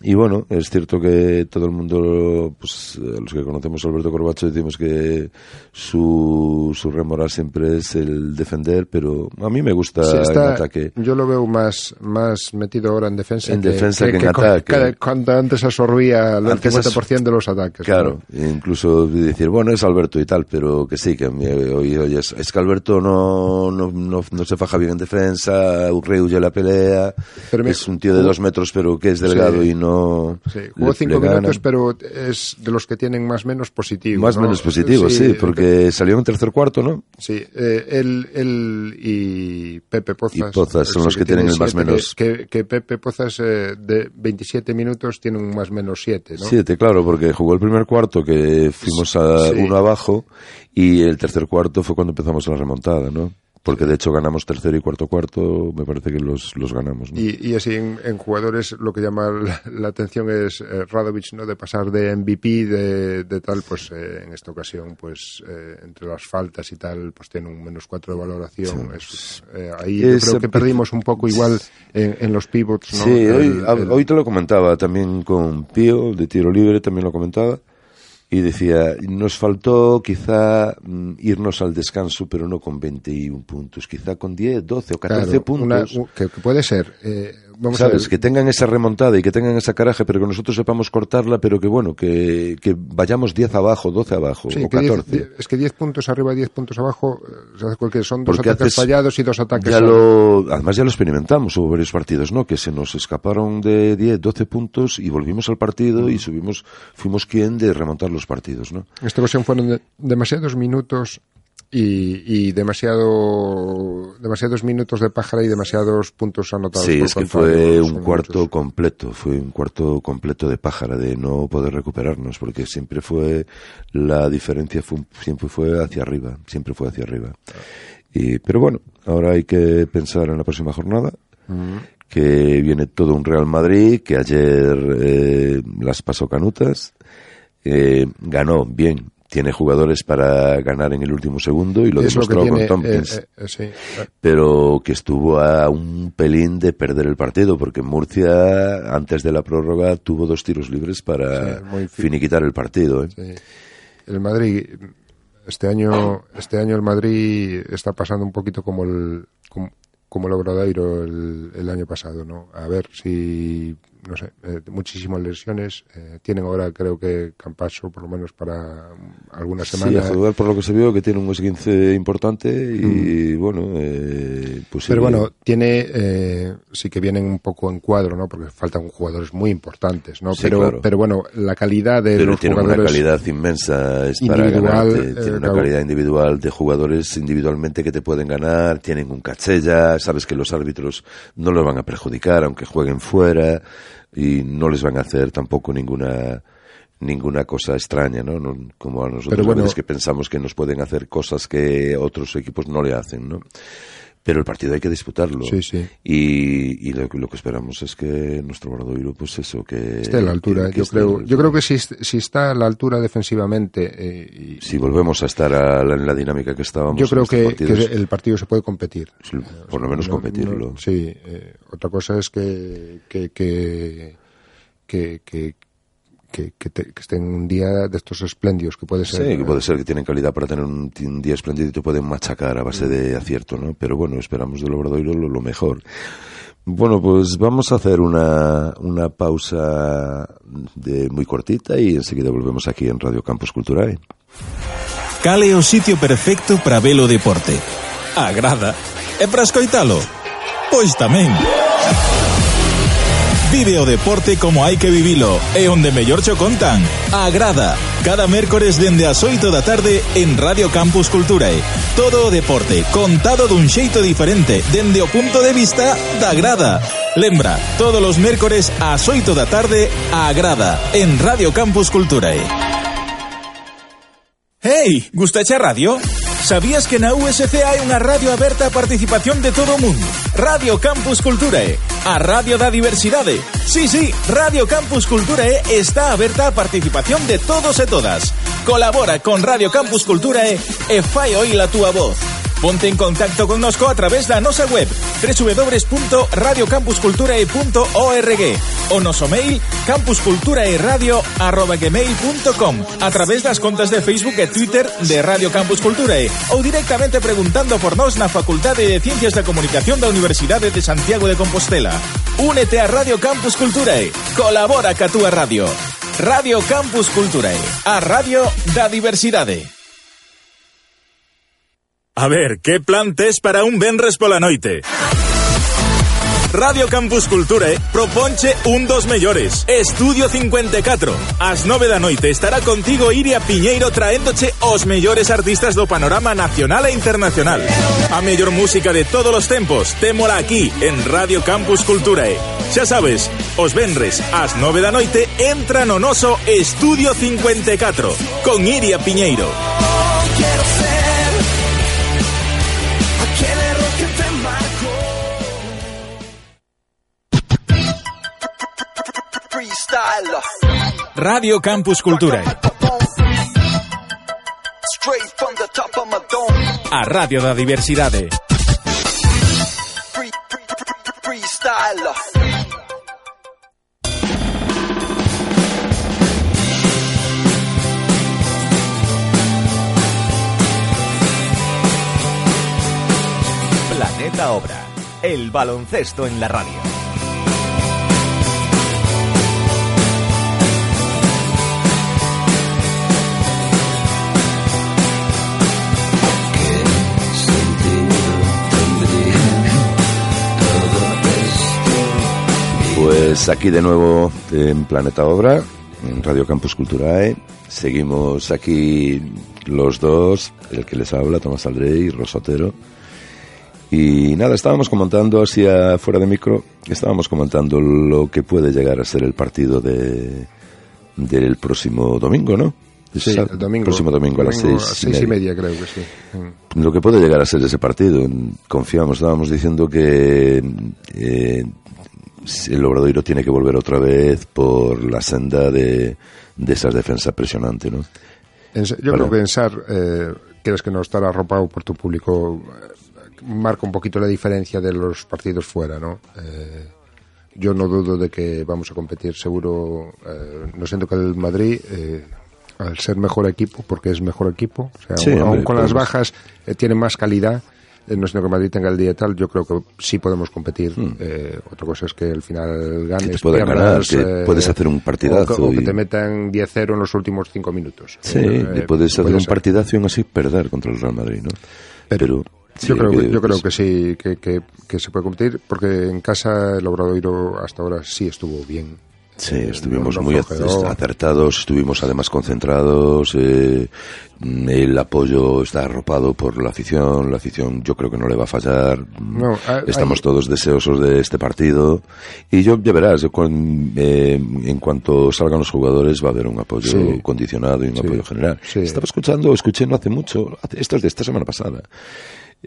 y bueno, es cierto que todo el mundo, pues a los que conocemos a Alberto Corbacho decimos que su, su rémora siempre es el defender, pero a mí me gusta Sí, está- el ataque. Yo lo veo más, más metido ahora en defensa. En defensa que en ataque. cuando antes absorbía el Antes 50% de los ataques. Claro, incluso decir, bueno, es Alberto y tal, pero que sí, que eh, oye, es, es que Alberto no, no, no, no se faja bien en defensa, rehuye la pelea, Pero me- es un tío de dos metros, pero que es delgado Sí. y no... Sí, jugó cinco minutos, pero es de los que tienen más menos positivo. Más ¿no? menos positivo, sí, porque salió en tercer cuarto, ¿no? Sí, eh, él, él y Pepe Pozas. Y Pozas son sí los que tienen el más siete, menos. Que, que- que Pepe Pozas eh, de 27 minutos tiene un más menos 7, ¿no? Siete, claro, porque jugó el primer cuarto que fuimos a Sí. uno abajo y el tercer cuarto fue cuando empezamos la remontada, ¿no? Porque de hecho ganamos tercero y cuarto cuarto, me parece que los, los ganamos, ¿no? Y, y así en, en jugadores lo que llama la, la atención es eh, Radovic, ¿no? De pasar de MVP, de, de tal, pues eh, en esta ocasión, pues eh, entre las faltas y tal, pues tiene un menos 4 de valoración. Es, eh, ahí yo Es- creo que perdimos un poco igual en, en los pivots, ¿no? Sí, hoy, El- a- el- hoy te lo comentaba también con Pío, de tiro libre, también lo comentaba. Y decía, nos faltó quizá mm, irnos al descanso, pero no con 21 puntos, quizá con 10, 12 o 14 claro, una- puntos. u- que, que puede ser. eh, vamos a ¿Sabes? ver. Que tengan esa remontada y que tengan esa caraje, pero que nosotros sepamos cortarla, pero que bueno, que, que vayamos 10 abajo, 12 abajo, Sí, o que diez- 14. die- es que 10 puntos arriba, 10 puntos abajo, eh, son dos Porque ataques haces- fallados y dos ataques Ya a- lo, además ya lo experimentamos, hubo varios partidos, ¿no? Que se nos escaparon de 10, 12 puntos y volvimos al partido y subimos, fuimos quien de remontar los partidos, ¿no? En esta ocasión fueron de- demasiados minutos y, y demasiado demasiados minutos de pájara y demasiados puntos anotados. Sí, es que fue un cuarto muchos. completo, fue un cuarto completo de pájara, de no poder recuperarnos, porque siempre fue, la diferencia fue, siempre fue hacia arriba, siempre fue hacia arriba. Y, pero bueno, ahora hay que pensar en la próxima jornada, que viene todo un Real Madrid, que ayer eh, las pasó canutas, eh, ganó bien, tiene jugadores para ganar en el último segundo y lo Es lo que demostró tiene, con Tompkins eh, eh, sí, eh, pero que estuvo a un pelín de perder el partido, porque Murcia, antes de la prórroga, tuvo dos tiros libres para Sí, finiquitar el partido. ¿eh? sí. El Madrid este año este año el Madrid está pasando un poquito como el como, como el Obradoiro el, el año pasado, ¿no? A ver si no sé, eh, muchísimas lesiones. Eh, tienen ahora, creo que Campaso, por lo menos para algunas Sí, semanas. a jugar por lo que se vio que tiene un esguince importante y bueno, eh, pues sí, Mm. Pero bueno, tiene, eh, sí que vienen un poco en cuadro, ¿no? Porque faltan jugadores muy importantes, ¿no? Sí, pero, claro. pero bueno, la calidad de pero los tiene una calidad inmensa es para individual, ganarte. eh, tiene una calidad individual de jugadores individualmente que te pueden ganar, tienen un caché ya, sabes que los árbitros no los van a perjudicar aunque jueguen fuera y no les van a hacer tampoco ninguna ninguna cosa extraña, ¿no? No- como a nosotros Pero bueno- a veces que pensamos que nos pueden hacer cosas que otros equipos no le hacen, ¿no? Pero el partido hay que disputarlo. Sí, sí. Y, y lo, que- lo que esperamos es que nuestro Bradoiro, pues eso, que... esté a la altura. que- que yo creo, yo creo que si, si está a la altura defensivamente, eh, y- si volvemos a estar a la- en la dinámica que estábamos yo creo en que, que partidos, el partido se puede competir. sí, por lo menos No- competirlo. no- sí, eh, otra cosa es que que que que, te- que estén un día de estos espléndidos que puede Sí, ser. que puede ser que tienen calidad para tener un, un día espléndido y te pueden machacar a base de acierto, ¿no? Pero bueno, esperamos del Obradoiro lo, lo mejor. Bueno, pues vamos a hacer una, una pausa de muy cortita y enseguida volvemos aquí en Radio Campus Culturae. Cale o sitio perfecto para ver o deporte. Agrada. E para escoitalo? Pois tamén. Vive o deporte como hai que vivilo e onde mellor cho contan. Agrada. Cada mércores dende as 8 da tarde en Radio Campus Culturae. Todo o deporte contado dun xeito diferente dende o punto de vista da grada. Lembra, todos os mércores ás 8 da tarde a Agrada en Radio Campus Culturae. Hey, gustache a radio? Sabías que na USC hai unha radio aberta a participación de todo o mundo? Radio Campus Culturae, a radio da diversidade. Sí, sí, Radio Campus Culturae está aberta a participación de todos e todas. Colabora con Radio Campus Culturae e fai oír a túa voz. Ponte en contacto connosco a través da nosa web www.radiocampusculturae.org o noso mail campusculturaeradio.gmail.com a través das contas de Facebook e Twitter de Radio Campus Culturae ou directamente preguntando por nós na Facultade de Ciencias da Comunicación da Universidade de Santiago de Compostela. Únete a Radio Campus Culturae. Colabora ca túa radio. Radio Campus Culturae, a radio da diversidade. A ver, que plan tes para un venres pola noite? Radio Campus Culture proponche un dos mellores. Estudio 54. As 9 da noite estará contigo Iria Piñeiro traéndoche os mellores artistas do panorama nacional e internacional. A mellor música de todos os tempos, témola aquí en Radio Campus Culture. Xa sabes, os venres ás 9 da noite entra no noso Estudio 54 con Iria Piñeiro. Radio Campus dome. A Radio da Diversidade. Planeta Obra. El baloncesto en la radio. Pues aquí de nuevo en Planeta Obra, en Radio Campus Culturae. Seguimos aquí los dos, el que les habla, Tomás Aldrey y Rosotero. Y nada, estábamos comentando así fuera de micro, estábamos comentando lo que puede llegar a ser el partido de del próximo domingo, ¿no? Sí, el domingo. Próximo domingo, a las seis, seis y media, creo que sí. Mm. lo que puede llegar a ser ese partido. Confiamos, estábamos diciendo que eh, el Obradoiro tiene que volver otra vez por la senda de, de esa defensa presionante, ¿no? Yo Vale. creo que pensar, eh, que no estar arropado por tu público, eh, marca un poquito la diferencia de los partidos fuera, ¿no? Eh, yo no dudo de que vamos a competir seguro. Eh, no siento que el Madrid, eh, al ser mejor equipo, porque es mejor equipo, o sea, Sí, aun, aun hombre, con las bajas, eh, tiene más calidad. No sino que Madrid tenga el día y tal, yo creo que sí podemos competir. Eh, otra cosa es que al final ganes. Que te pueden ganar, que eh, puedes hacer un partidazo O o que y- te metan 10-0 en los últimos 5 minutos. Sí, Eh, y puedes hacer un ser. partidazo y aún así perder contra el Real Madrid, ¿no? Pero, sí, yo creo, que, yo creo que sí, que, que, que se puede competir, porque en casa el Obradoiro hasta ahora sí estuvo bien. Sí, Eh, estuvimos muy flojeó. acertados, estuvimos además concentrados, eh, el apoyo está arropado por la afición, la afición yo creo que no le va a fallar, mm, No, hay- estamos hay- todos deseosos de este partido y yo, ya verás, eh, en cuanto salgan los jugadores va a haber un apoyo Sí. condicionado y un Sí. apoyo general. Sí. Estaba escuchando, escuché no hace mucho, esto es de esta semana pasada,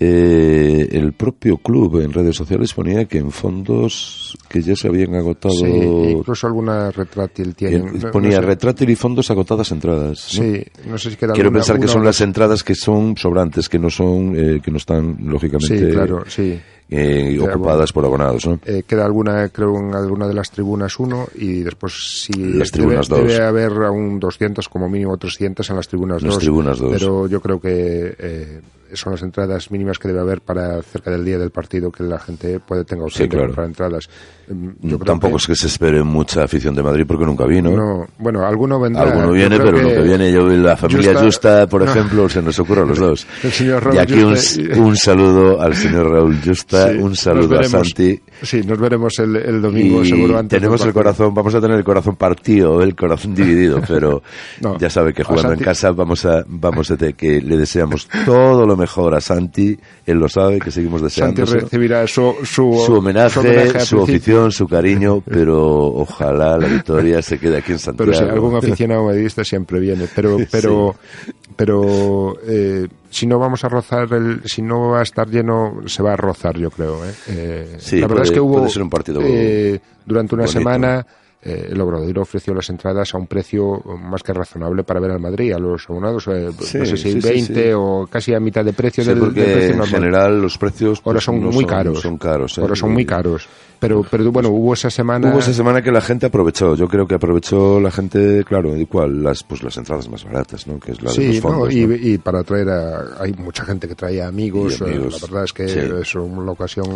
eh, el propio club en redes sociales ponía que en fondos que ya se habían agotado Sí, incluso alguna retráctil tienen. no- ponía no sé. retrátil y fondos agotadas entradas. ¿no? Sí, no sé si queda Quiero alguna- pensar que son las dos. entradas que son sobrantes, que no son, eh, que no están lógicamente Sí, claro, sí. eh, ocupadas por abonados, ¿no? Eh, queda alguna, creo, en alguna de las tribunas uno y después si Las debe, tribunas dos. debe haber aún 200, como mínimo 300 en las tribunas Las 2. tribunas dos. Pero yo creo que eh, son las entradas mínimas que debe haber para cerca del día del partido que la gente puede tenga opción Sí, claro. de comprar entradas. Mm, yo creo Tampoco que- es que se espere mucha afición de Madrid porque nunca vino. No, bueno, alguno vendrá. Alguno viene, pero que nunca viene. Yo la familia Justa- Justa, por no. ejemplo, se nos ocurre a los dos. Y aquí un, un saludo al señor Raúl Justa, Sí, un saludo a. Santi. Sí, nos veremos el, el domingo, y seguro antes. tenemos el corazón, vamos a tener el corazón partido, el corazón dividido, pero No, ya sabe que jugando en casa vamos a, vamos a que le deseamos todo lo mejor a Santi, él lo sabe, que seguimos Santi deseando recibirá su, su, su homenaje, su principio. afición, su cariño, pero ojalá la victoria se quede aquí en Santiago. Pero si algún aficionado madridista siempre viene. Pero, pero, pero eh, si no vamos a rozar, el, si no va a estar lleno, se va a rozar, yo creo. ¿eh? Eh, Sí, la verdad puede- es que hubo un partido eh, durante una bonito. semana. Eh, el Obradoiro ofreció las entradas a un precio más que razonable para ver al Madrid, a los abonados, eh, Sí, no sé si sí, sí, 20 sí. o casi a mitad de precio del, porque del precio en normal. general los precios Ahora pues, son no muy caros. Son caros. ¿eh? Ahora son muy caros. Pero, pero bueno, hubo esa semana. Hubo esa semana que la gente aprovechó. Yo creo que aprovechó la gente, claro, igual las pues las entradas más baratas, ¿no? Que es la de los ¿no? fondos. y, ¿no? y para traer a... Hay mucha gente que trae amigos. Y eh, amigos, la verdad es que es una ocasión...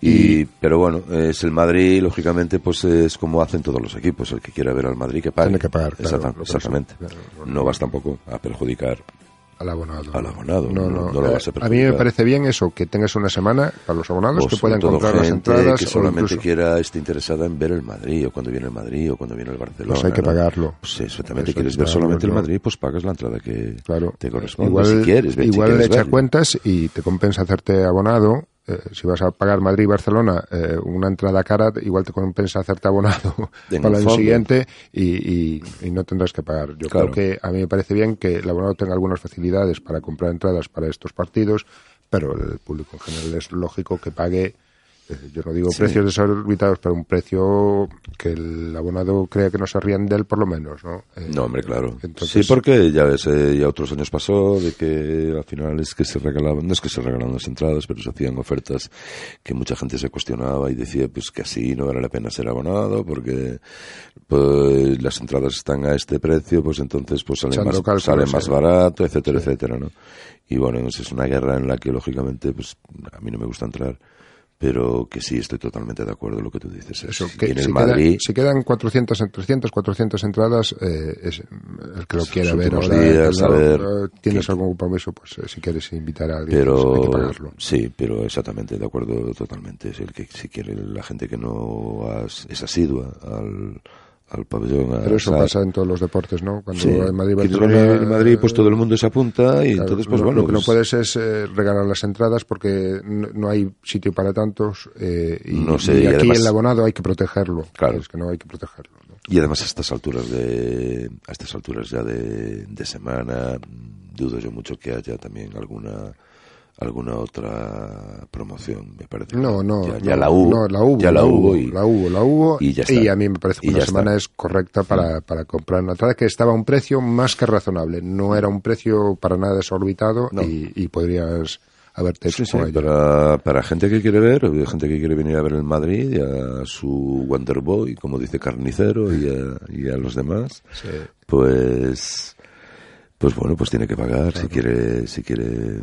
Y, pero bueno, es el Madrid, lógicamente, pues es como hacen todos los equipos. El que quiera ver al Madrid que pague. Tiene que pagar, claro, exactamente. no vas tampoco a perjudicar. Al abonado. Al abonado, No, no- no. no lo Eh, vas a a mí me parece bien eso, que tengas una semana para los abonados O que puedan comprar las entradas. que solamente incluso- quiera, esté interesada en ver el Madrid, o cuando viene el Madrid, o cuando viene el Barcelona. Pues hay que pagarlo. Pues exactamente, Eso quieres ver solamente el. Madrid, pues pagas la entrada que Claro. te corresponde. Igual, si quieres, si igual quieres le echa verlo. cuentas y te compensa hacerte abonado. Eh, si vas a pagar Madrid y Barcelona eh, una entrada cara, igual te compensa hacerte abonado para el fondo. siguiente y, y- y no tendrás que pagar. Yo Claro. creo que a mí me parece bien que el abonado tenga algunas facilidades para comprar entradas para estos partidos, pero el público en general es lógico que pague. Eh, yo no digo Sí. precios desorbitados, pero un precio que el abonado crea que no se rían de él, por lo menos, ¿no? Eh, No, hombre, claro. Entonces, sí, porque ya ves, eh, ya otros años pasó de que al final es que se regalaban, no es que se regalaban las entradas, pero se hacían ofertas que mucha gente se cuestionaba y decía pues que así no vale la pena ser abonado porque pues las entradas están a este precio, pues entonces pues Echando más, cálculos, salen más barato, etcétera, etcétera, ¿no? Y bueno, es una guerra en la que lógicamente pues a mí no me gusta entrar. Pero que sí, estoy totalmente de acuerdo en lo que tú dices. Eso, que viene si, el Madrid, quedan, si quedan 400, en 300, 400 entradas, eh, es, el que lo quiera ver ahora, días, no, ver, eh, tienes que- algún compromiso, pues eh, si quieres invitar a alguien, pues, hay que pero pagarlo. sí pero exactamente de acuerdo totalmente es el que si quiere la gente que no es asidua al, al pabellón a- Pero eso a- pasa en todos los deportes, ¿no? Cuando sí, en Madrid, Barcelona, en Madrid pues todo el mundo se apunta y claro, entonces pues bueno lo que no pues, puedes es eh, regalar las entradas porque no, no hay sitio para tantos eh, y, No sé, y y aquí además- el abonado hay que protegerlo. Claro. Es que no hay que protegerlo. ¿no? y además a estas alturas de a estas alturas ya de, de semana dudo yo mucho que haya también alguna alguna otra promoción me parece No, no, ya, no, la hubo no, la hubo, ya la, hubo y la hubo, la hubo, y ya está. a mí me parece que Y una semana está. es correcta para, para comprar una entrada que estaba a un precio más que razonable, no era un precio para nada desorbitado No. y, y podrías haberte hecho Sí, sí, para, para gente que quiere ver, o gente que quiere venir a ver el Madrid, y a su Wonder Boy, como dice Carnicero, y a, y a los demás, Sí. pues, pues bueno, pues tiene que pagar si quiere, si quiere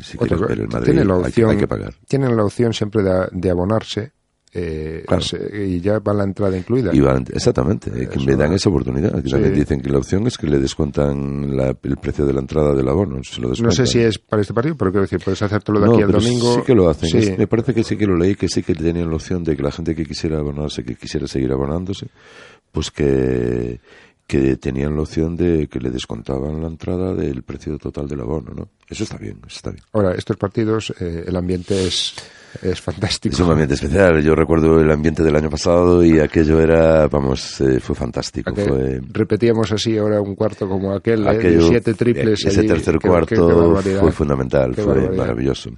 si Otra quieres ver Madrid, tienen la opción, hay que pagar. Tienen la opción siempre de, de abonarse eh, Claro. se- y ya va la entrada incluida. Y van- exactamente, eh, que me dan esa oportunidad. Que sí. también dicen que la opción es que le descuentan la- el precio de la entrada del abono. Se lo no sé si es para este partido, pero quiero decir, puedes hacértelo de No, aquí al domingo. Sí que lo hacen. Sí. Es- me parece que sí que lo leí, que sí que tenían la opción de que la gente que quisiera abonarse, que quisiera seguir abonándose, pues que, que tenían la opción de que le descontaban la entrada del precio total del abono, ¿no? Eso está bien, eso está bien. Ahora, estos partidos, eh, el ambiente es, es fantástico. Es un ambiente especial. Yo recuerdo el ambiente del año pasado y aquello era, vamos, eh, fue fantástico. Aquel- Fue, Repetíamos así ahora un cuarto como aquel, eh, de aquello, siete triples. ese allí. tercer cuarto fue fundamental, fue barbaridad. maravilloso.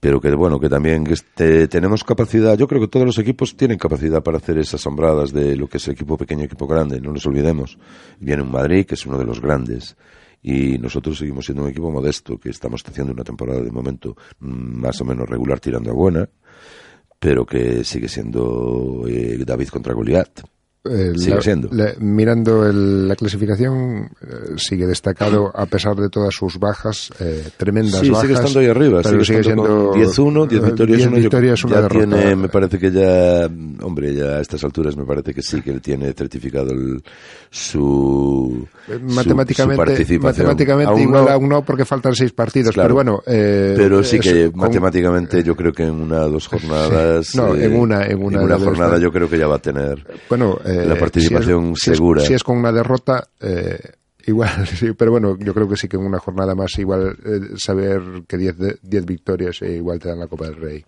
Pero que bueno, que también este, tenemos capacidad, yo creo que todos los equipos tienen capacidad para hacer esas sombradas de lo que es equipo pequeño, equipo grande, no nos olvidemos. Viene un Madrid, que es uno de los grandes, y nosotros seguimos siendo un equipo modesto, que estamos haciendo una temporada de momento mm, más o menos regular tirando a buena, pero que sigue siendo eh, David contra Goliat. Eh, Sigue la- siendo. la- mirando el- la clasificación, eh, sigue destacado a pesar de todas sus bajas, eh, tremendas Sí, bajas. sigue estando ahí arriba, pero sigue, sigue siendo con 10-1, 10 eh, victorias, 10 uno, yo- victorias, una ya derrota. tiene, me parece que ya, hombre, ya a estas alturas me parece que sí, que él tiene certificado el, su, Eh, su- matemáticamente, su participación. matemáticamente Aún igual no, aún no porque faltan seis partidos, Claro. pero bueno. eh, pero sí es que con- matemáticamente yo creo que en una o dos jornadas, No, eh, en una- en una debe jornada estar. yo creo que ya va a tener Bueno, eh, la participación si es- si es- segura. Si es, con una derrota, eh, igual, sí, pero bueno, yo creo que sí que en una jornada más igual eh, saber que 10 de- 10 victorias eh, igual te dan la Copa del Rey.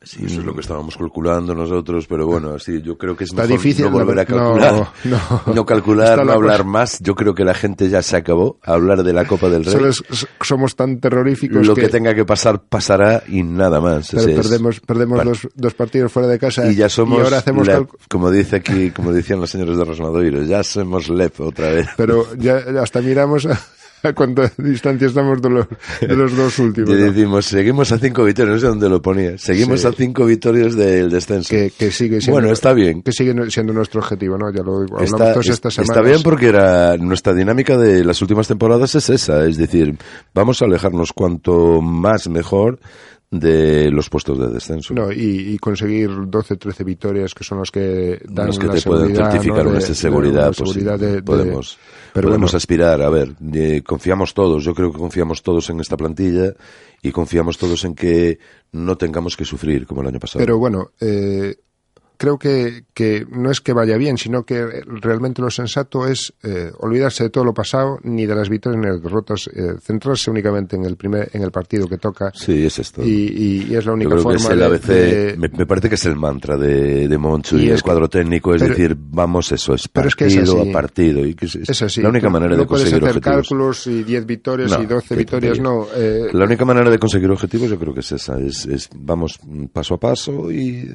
Sí, eso es lo que estábamos calculando nosotros, pero bueno, sí, yo creo que es Está mejor difícil, no volver a la- no, calcular. no. No calcular, no la hablar cosa- más. Yo creo que la gente ya se acabó a hablar de la Copa del Rey. Solo es- somos tan terroríficos Lo que, que, tenga que pasar, pasará y nada más. pero es- perdemos, perdemos dos, dos partidos fuera de casa y ya somos, y ahora hacemos la- como dice aquí, como decían los señores de Rosmadoiro, ya somos LEP otra vez. pero ya hasta miramos a, a cuánta distancia estamos de los, de los dos últimos. Y ¿no? decimos, seguimos a cinco victorias, no sé dónde lo ponía, seguimos Sí. a cinco victorias del descenso. que, que sigue siendo, bueno, está bien. que sigue siendo nuestro objetivo, ¿no? Ya lo hablamos Está, todas es- estas está semanas. bien porque era nuestra dinámica de las últimas temporadas es esa, es decir, vamos a alejarnos cuanto más mejor de los puestos de descenso. No, y, y conseguir 12, 13 victorias que son los que dan los que la te pueden seguridad, certificar ¿no? una de- seguridad, pues, seguridad de- de- podemos, pero podemos bueno, aspirar. A ver, eh, confiamos todos, yo creo que confiamos todos en esta plantilla y confiamos todos en que no tengamos que sufrir como el año pasado. pero bueno, eh, creo que, que no es que vaya bien, sino que realmente lo sensato es eh, olvidarse de todo lo pasado, ni de las victorias ni de las derrotas, eh, centrarse únicamente en el primer, en el partido que toca. sí, es esto. Y, y- y es la Yo única creo que es forma el de- ABC, de- me, me parece que es el mantra de, de Moncho y, Y el que- cuadro técnico, es pero- decir, vamos, eso es pero es que partido es a partido. Y que es, es así. la única manera no de puedes conseguir hacer objetivos. cálculos y 10 victorias No, y 12 qué victorias, no. eh, La única manera de conseguir objetivos yo creo que es esa, es, es vamos paso a paso y,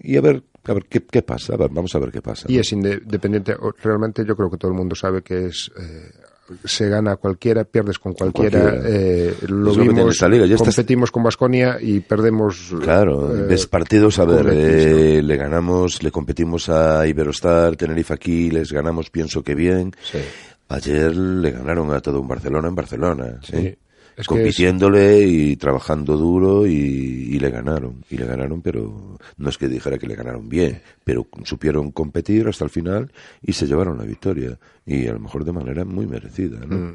y a ver, a ver qué, qué pasa, a ver, vamos a ver qué pasa. Y es independiente, realmente yo creo que todo el mundo sabe que es eh, se gana cualquiera, pierdes con cualquiera, cualquiera. eh, lo Es vimos, liga, estás- competimos con Basconia y perdemos Claro, eh, ves partidos, a ver, eh, le ganamos, le competimos a Iberostar, Tenerife aquí, les ganamos, pienso que bien. Sí. Ayer le ganaron a todo un Barcelona en Barcelona, Sí. ¿eh? Es compitiéndole y trabajando duro y, y le ganaron, y le ganaron, pero no es que dijera que le ganaron bien, pero supieron competir hasta el final y se llevaron la victoria, y a lo mejor de manera muy merecida, ¿no? Mm.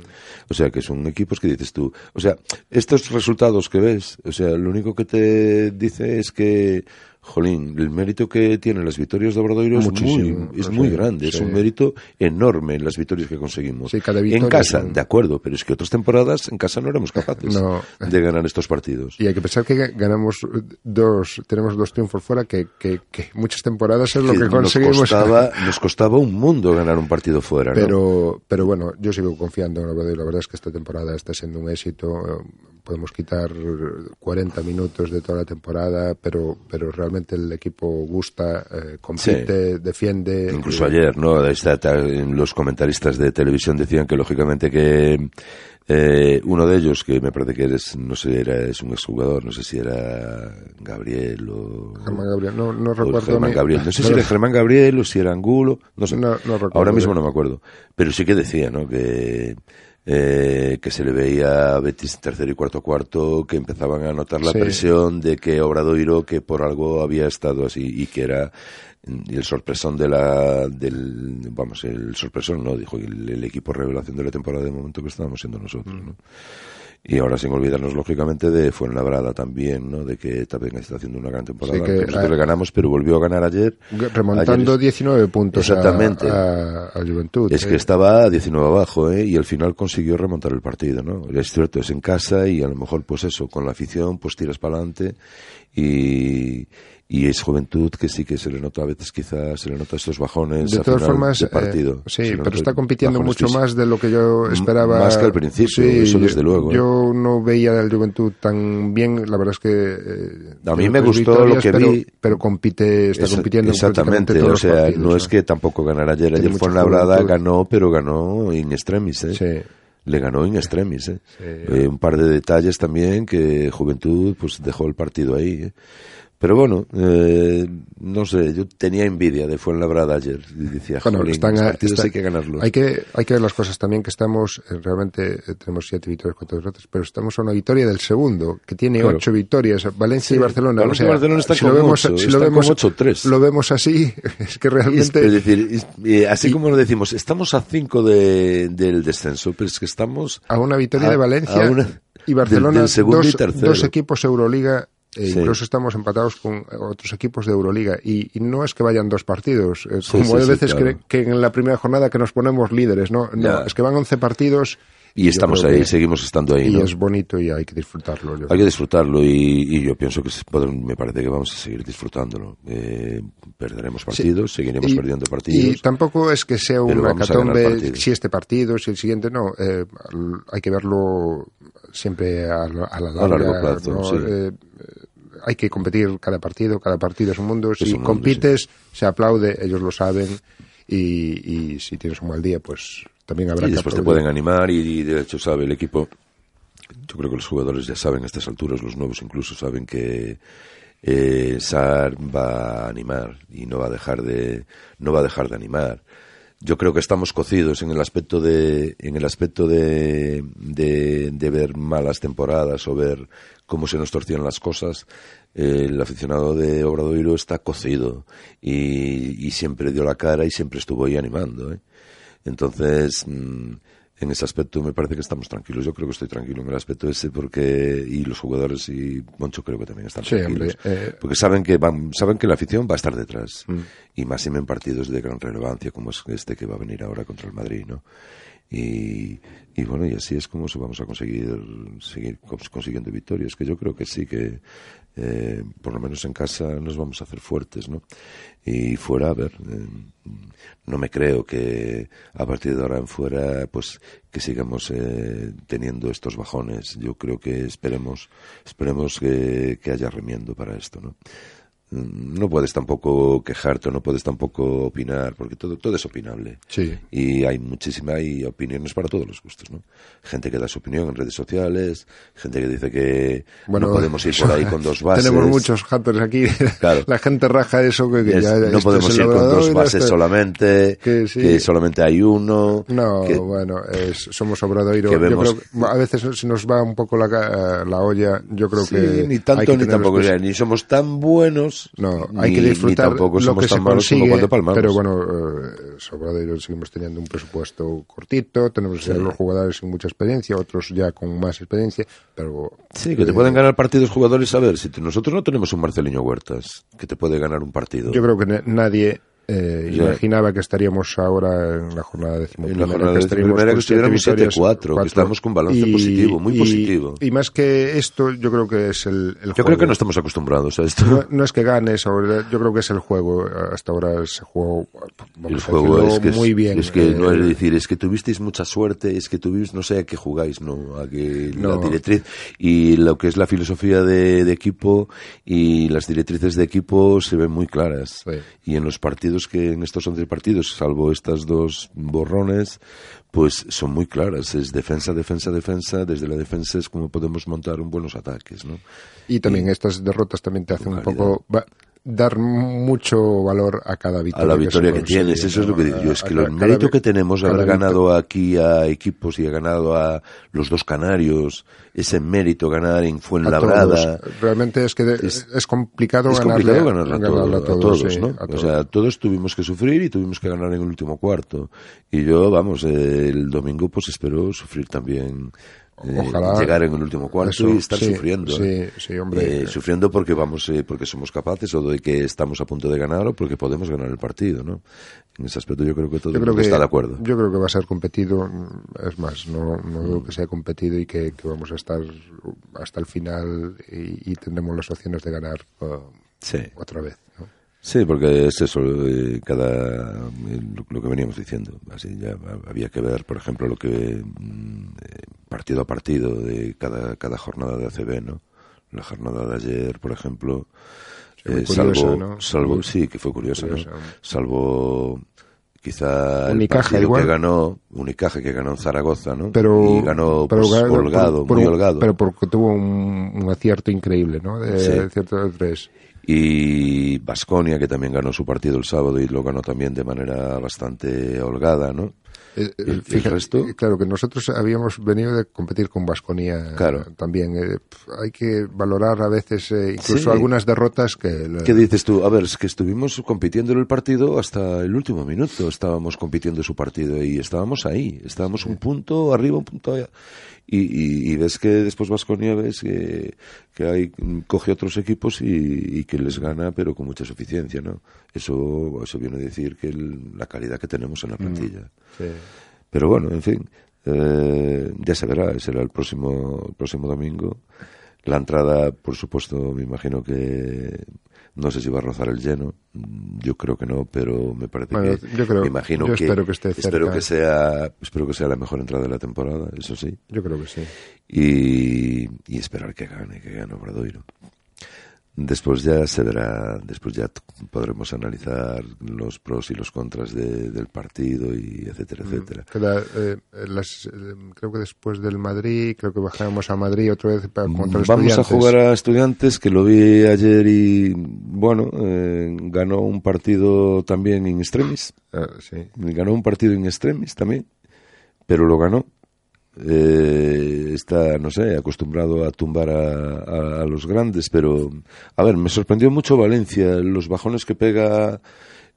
O sea, que son equipos que dices tú, o sea, estos resultados que ves, o sea, lo único que te dice es que Jolín, el mérito que tienen las victorias de Obradoiro es muy, sí, grande, es un mérito enorme en las victorias que conseguimos. Sí, cada victoria en casa, un- de acuerdo, pero es que otras temporadas en casa no éramos capaces No. de ganar estos partidos. Y hay que pensar que ga- ganamos dos, tenemos dos triunfos fuera, que, que, que muchas temporadas es lo que, conseguimos. costaba, nos costaba un mundo ganar un partido fuera, ¿no? Pero, pero bueno, yo sigo confiando en Obradoiro. La verdad es que esta temporada está siendo un éxito. Eh, Podemos quitar 40 minutos de toda la temporada, pero, pero realmente el equipo gusta, eh, compite, defiende. Incluso eh, ayer, ¿no? Los comentaristas de televisión decían que lógicamente que eh, uno de ellos, que me parece que eres, no sé, era, es un exjugador, no sé si era Gabriel o... Germán Gabriel, no, no recuerdo. Germán Gabriel. No sé si era Germán Gabriel o si era Angulo, no sé. No- no recuerdo Ahora mismo bien. no me acuerdo. Pero sí que decía, ¿no? Que, eh, que se le veía a Betis tercero y cuarto cuarto, que empezaban a notar la Sí. presión de que Obradoiro, que por algo había estado así, y que era y el sorpresón de la del vamos el sorpresón no dijo el, el equipo revelación de la temporada de momento que estábamos siendo nosotros Mm. ¿no? Y ahora sin olvidarnos lógicamente de Fuenlabrada también no de que también está haciendo una gran temporada Sí, que, que nosotros eh, le ganamos pero volvió a ganar ayer Remontando Ayer- 19 puntos Exactamente. a, a Juventud. es eh. que estaba a 19 abajo, ¿eh? Y al final consiguió remontar el partido, ¿no? Es cierto, es en casa y a lo mejor, pues eso, con la afición, pues tiras para adelante y, y es juventud que sí que se le nota a veces quizás, se le nota estos bajones de todas final formas, de eh, partido. sí, Se le pero está compitiendo mucho físicos. más de lo que yo esperaba. más que al principio, eso yo- desde luego. Yo no veía al Juventud tan bien, la verdad es que... eh, A mí me gustó lo que pero, vi. Pero compite, está Esa- compitiendo en Exactamente, o sea, partidos, no es que tampoco ganara ayer. Ayer mucha Fuenlabrada juventud. ganó, pero ganó in extremis, ¿eh? Sí. Le ganó in extremis, ¿eh? Sí. Eh, un par de detalles también que Juventud pues dejó el partido ahí, ¿eh? Pero bueno, eh, no sé, yo tenía envidia de Fuenlabrada ayer y decía, Bueno, "Jolín, están partidos está- hay que ganarlos. Hay que, hay que ver las cosas también, que estamos, eh, realmente eh, tenemos siete victorias contra derrotas, pero estamos a una victoria del segundo, que tiene Claro. ocho victorias, Valencia y Barcelona. Valencia o sea, y Barcelona están si lo con vemos, ocho, si lo vemos, ocho, tres. lo vemos así, es que realmente... es decir, es- eh, así Y- como lo decimos, estamos a cinco de, del descenso, pero es que estamos a una victoria a- de Valencia una- y Barcelona, del- del segundo dos, y tercero. dos equipos Euroliga, e Sí. incluso estamos empatados con eh, otros equipos de Euroliga. Y, y no es que vayan dos partidos, eh, Sí, como hay sí, veces claro. que, que en la primera jornada que nos ponemos líderes, ¿no? No, es que van 11 partidos. y estamos ahí, que- seguimos estando ahí. y ¿no? es bonito y hay que disfrutarlo. yo Hay que disfrutarlo y, y yo pienso que podrán- me parece que vamos a seguir disfrutándolo. Eh, perderemos partidos, seguiremos Y- perdiendo Y partidos. tampoco es que sea Pero una vamos a ganar catombe partidos. si este partido, si el siguiente, no. eh, hay que verlo siempre a, la- a la larga. largo plazo, ¿no? sí. Eh, hay que competir cada partido, cada partido es un mundo. Si un mundo, compites, se aplaude, ellos lo saben. Y, y si tienes un mal día, pues también habrá Y que después te aplaudir. pueden animar y, y de hecho sabe el equipo. Yo creo que los jugadores ya saben a estas alturas, los nuevos incluso saben que eh, Sar va a animar y no va a dejar de no va a dejar de animar. Yo creo que estamos cocidos en el aspecto de en el aspecto de, de, de ver malas temporadas o ver cómo se nos torcían las cosas. Eh, el aficionado de Obradoiro está cocido y, y siempre dio la cara y siempre estuvo ahí animando. ¿eh? Entonces, mm, en ese aspecto me parece que estamos tranquilos. Yo creo que estoy tranquilo en el aspecto ese porque y los jugadores y Moncho creo que también están Sí, tranquilos hombre, eh. porque saben que van, saben que la afición va a estar detrás Mm. y más en partidos de gran relevancia como es este que va a venir ahora contra el Madrid, ¿no? Y, y bueno, y así es como se vamos a conseguir seguir cons- consiguiendo victorias, que yo creo que sí que eh, por lo menos en casa nos vamos a hacer fuertes, ¿no? Y fuera, a ver, eh, no me creo que a partir de ahora en fuera, pues que sigamos eh, teniendo estos bajones. Yo creo que esperemos, esperemos que, que haya remiendo para esto, ¿no? No puedes tampoco quejarte, o no puedes tampoco opinar, porque todo, todo es opinable. Sí. Y hay muchísima, hay opiniones para todos los gustos, ¿no? Gente que da su opinión en redes sociales, gente que dice que Bueno, no podemos ir por ahí con dos bases. Tenemos muchos haters aquí. Claro. La gente raja eso que, que Es- ya no podemos ir con dos bases solamente, que solamente hay uno. No, que- bueno, es- somos Obradoiro. que Yo vemos- creo que a veces se nos va un poco la, la olla. Yo creo Sí, que. ni tanto ni tampoco, ni somos tan buenos, No, ni, hay que disfrutar ni tampoco lo somos que se tan malos como consigue, pero bueno, eh, Sobradoiro seguimos teniendo un presupuesto cortito, tenemos ya los jugadores sin mucha experiencia, otros ya con más experiencia, pero Sí, que te eh, pueden ganar partidos jugadores. A ver, si te- nosotros no tenemos un Marceliño Huertas que te puede ganar un partido. yo creo que na- nadie eh, imaginaba que estaríamos ahora en la jornada En decimoprimera, la jornada que estaríamos que estuviéramos victorias, 7-4, que estamos con balance positivo, muy y- positivo. Y más que esto, yo creo que es el, el Yo creo juego. que no estamos acostumbrados a esto. No, no es que ganes, ahora, yo creo que es el juego. Hasta ahora se jugó el juego es que es, muy bien. es que no eh, es decir, es que tuvisteis mucha suerte, es que tuviste, no sé a qué jugáis, no, a que No. la directriz y lo que es la filosofía de, de equipo y las directrices de equipo se ven muy claras. Sí. Y en los partidos que, en estos 11 partidos, salvo estas dos borrones, pues son muy claras. Es defensa, defensa, defensa. Desde la defensa es como podemos montar un buenos ataques, ¿no? Y también estas derrotas también te hacen un poco... va- dar mucho valor a cada victoria. a la victoria que, tienes, eso es lo que digo yo. Es A- que a el mérito que tenemos haber ganado aquí a equipos y ha ganado a los dos canarios, ese mérito ganar en a Fuenlabrada. todos. Realmente es que de- Es- es, complicado Es ganarle, complicado ganarle a, ganarle todo- a todos, sí, ¿no? a O todos. sea, todos tuvimos que sufrir y tuvimos que ganar en el último cuarto. Y yo, vamos, el domingo pues espero sufrir también. Ojalá. llegar en el último cuarto Eso, y estar sí, sufriendo. sí, ¿eh? sí, hombre. Eh, sufriendo porque vamos, eh, porque somos capaces o de que estamos a punto de ganar o porque podemos ganar el partido, ¿no? En ese aspecto yo creo que todo Yo el creo que, está de acuerdo. Yo creo que va a ser competido. mm, Es más, no, no veo que sea competido y que, que vamos a estar hasta el final y, y tendremos las opciones de ganar uh, otra vez. ¿no? Sí, porque es eso, eh, cada eh, lo, lo que veníamos diciendo. Así ya ha- había que ver, por ejemplo, lo que mm, eh, partido a partido de cada, cada jornada de ACB, ¿no? La jornada de ayer, por ejemplo, eh, curiosa, salvo, ¿no? salvo, sí, que fue curiosa. Salvo quizá el partido igual. que ganó, Unicaja que ganó en Zaragoza, ¿no? Pero, y ganó pero pues, ganó holgado, por- por muy holgado. Pero porque tuvo un, un acierto increíble, ¿no? De, Sí. cierto de tres. Y Basconia que también ganó su partido el sábado y lo ganó también de manera bastante holgada, ¿no? Eh, eh, ¿El- resto? Claro, que nosotros habíamos venido de competir con Vasconía Claro. también. eh, hay que valorar a veces eh, incluso Sí. algunas derrotas que... ¿Qué dices tú? A ver, es que estuvimos compitiendo en el partido hasta el último minuto. Estábamos compitiendo su partido y estábamos ahí. Estábamos un punto arriba, un punto allá. Y, y- y ves que después Vasconia ves que, que hay, coge otros equipos y, y que les gana, pero con mucha suficiencia, ¿no? Eso, eso viene a decir que el- la calidad que tenemos en la plantilla. Sí. Pero bueno, en fin, eh, ya se verá, será el próximo, el próximo domingo. La entrada, por supuesto, me imagino que no sé si va a rozar el lleno. Mm, Yo creo que no, pero me parece Bueno, que yo creo- me imagino yo que espero que esté espero cerca. que sea espero que sea la mejor entrada de la temporada, eso sí. Yo creo que sí. Y, y esperar que gane, que gane Obradoiro. Después ya se verá, después ya podremos analizar los pros y los contras de- del partido y etcétera, etcétera. Queda, eh, las- eh, creo que después del Madrid, creo que bajamos a Madrid otra vez para contra Mm, Vamos a jugar a Estudiantes, que lo vi ayer y, bueno, eh, ganó un partido también in extremis. Ah, sí. Ganó un partido in extremis también, pero lo ganó. Eh, está, no sé, acostumbrado a tumbar a, a- a los grandes, pero, a ver, me sorprendió mucho Valencia, los bajones que pega.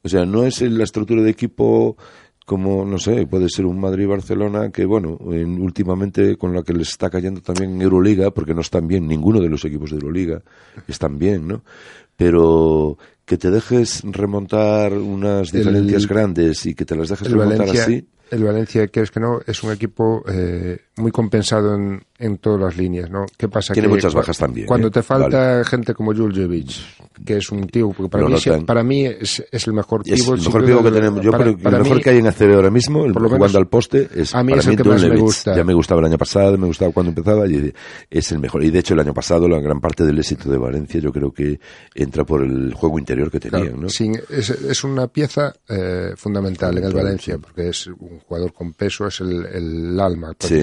O sea, no es la estructura de equipo como, no sé, puede ser un Madrid-Barcelona que, bueno, en- últimamente con la que les está cayendo también Euroliga, porque no están bien ninguno de los equipos de Euroliga, están bien, ¿no? Pero que te dejes remontar unas El- diferencias grandes y que te las dejes remontar Valencia, así. El Valencia, que es que no, es un equipo eh, muy compensado en, en todas las líneas, ¿no? ¿Qué pasa? Tiene que muchas bajas también, Cuando ¿eh? te falta gente como Juljevic, que es un tío, porque para mí, sie- para mí es, es el mejor Es pívot, el mejor pivo que tenemos. Yo para- creo que para el mejor mí- que hay en ACB ahora mismo, el por lo jugando al poste, es a mí para es el mí que más me gusta. Ya me gustaba el año pasado, me gustaba cuando empezaba y es el mejor. Y de hecho el año pasado la gran parte del éxito de Valencia yo creo que entra por el juego interior que tenían, Claro, ¿no? sin- es, es una pieza eh, fundamental en el Valencia, porque es un jugador con peso, es el, el alma Sí.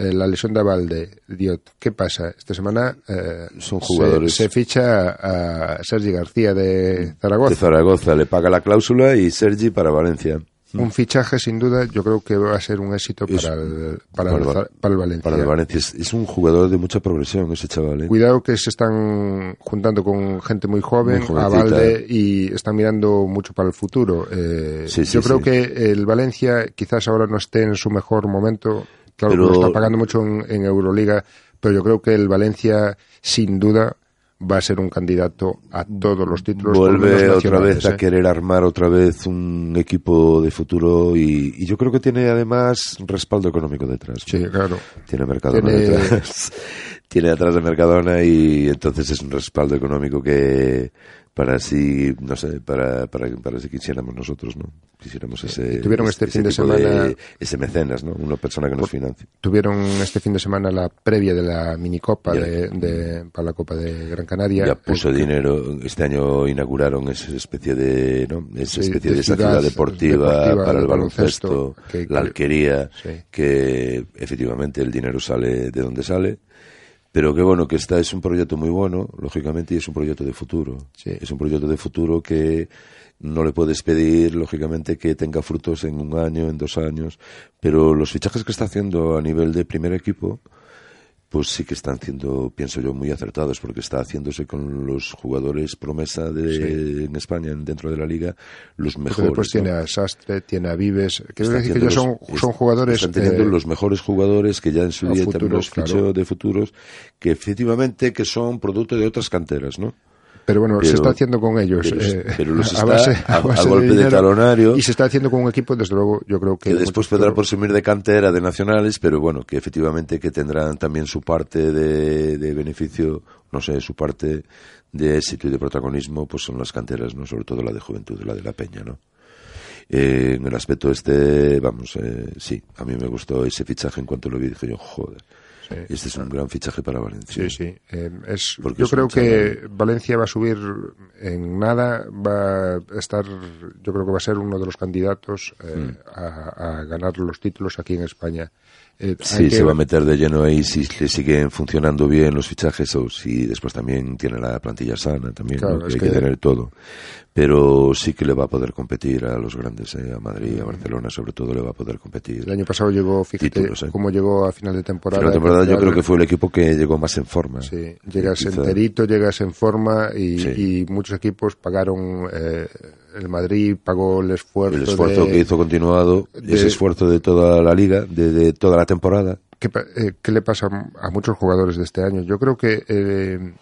Eh, la lesión de Valde, Diot, ¿qué pasa? Esta semana eh, Son se- jugadores- Se, ficha a, Sergi García de Zaragoza. De Zaragoza le paga la cláusula y Sergi para Valencia. Un fichaje, sin duda, yo creo que va a ser un éxito Es- para el, para, para el, para el Valencia. Para el Valencia es, es un jugador de mucha progresión ese chaval. ¿eh? Cuidado que se están juntando con gente muy joven, Muy a. Valde, y están mirando mucho para el futuro. Eh, Sí, sí, yo creo sí. que el Valencia quizás ahora no esté en su mejor momento. Claro, Pero- que lo está pagando mucho en, en Euroliga, pero yo creo que el Valencia, sin duda, va a ser un candidato a todos los títulos. Vuelve otra vez a ¿eh? querer armar otra vez un equipo de futuro y, y yo creo que tiene además respaldo económico detrás. ¿no? Sí, claro. Tiene Mercadona Tiene- detrás. tiene atrás de Mercadona y entonces es un respaldo económico que para si, no sé, para, para, para si quisiéramos nosotros, ¿no? Quisiéramos ese, Y tuvieron este fin de semana- ese mecenas, ¿no? Una persona que nos financie. Tuvieron este fin de semana la previa de la minicopa Ya. de, de- para la Copa de Gran Canaria. Ya puso Eh, dinero. Este año inauguraron esa especie de, ¿no? Esa especie de de, esa ciudad ciudad deportiva, deportiva para el baloncesto, que- la que- alquería, Sí. que efectivamente el dinero sale de donde sale, Pero que bueno, que esta es un proyecto muy bueno, lógicamente, y es un proyecto de futuro. Sí. Es un proyecto de futuro que no le puedes pedir, lógicamente, que tenga frutos en un año, en dos años, pero los fichajes que está haciendo a nivel de primer equipo, pues sí que están siendo, pienso yo, muy acertados, porque está haciéndose con los jugadores promesa de, en España, dentro de la liga, los mejores. después ¿no? tiene a Sastre, tiene a Vives. Quiero decir que ellos son, son es- jugadores. Están teniendo los mejores jugadores que ya en su día también futuros, los fichó claro. de futuros, que efectivamente que son producto de otras canteras, ¿no? Pero bueno, se está haciendo con ellos. pero- eh, pero los a está base, a- a base golpe de talonario. Y se está haciendo con un equipo, desde luego, yo creo que. que después podrá presumir de cantera de nacionales, pero bueno, que efectivamente que tendrán también su parte de, de beneficio, no sé, su parte de éxito y de protagonismo, pues son las canteras, ¿no? Sobre todo la de juventud, la de la peña, ¿no? Eh, en el aspecto este, vamos, eh, sí, a mí me gustó ese fichaje en cuanto lo vi, dije yo, joder, Sí. este es un gran fichaje para Valencia. Sí, sí. Eh, es, yo es creo que. Valencia va a subir en nada, va a estar, yo creo que va a ser uno de los candidatos eh, a, a ganar los títulos aquí en España. Eh, Sí, que- se va a meter de lleno ahí si le siguen funcionando bien los fichajes o si después también tiene la plantilla sana también, Claro, ¿no? que hay que- que tener todo. Pero sí que le va a poder competir a los grandes, ¿eh? a Madrid, a Barcelona sobre todo le va a poder competir. El año pasado llegó, fíjate Títulos, ¿eh? cómo llegó a final de temporada. Pero la temporada yo Final- creo que fue el equipo que llegó más en forma. Sí, llegas Quizá- enterito, llegas en forma y, Sí. y muchos equipos pagaron, eh, el Madrid pagó el esfuerzo. El esfuerzo de- que hizo continuado, de- ese esfuerzo de toda la liga, de, de toda la temporada. ¿Qué, pa- eh, qué le pasa a muchos jugadores de este año? Yo creo que eh,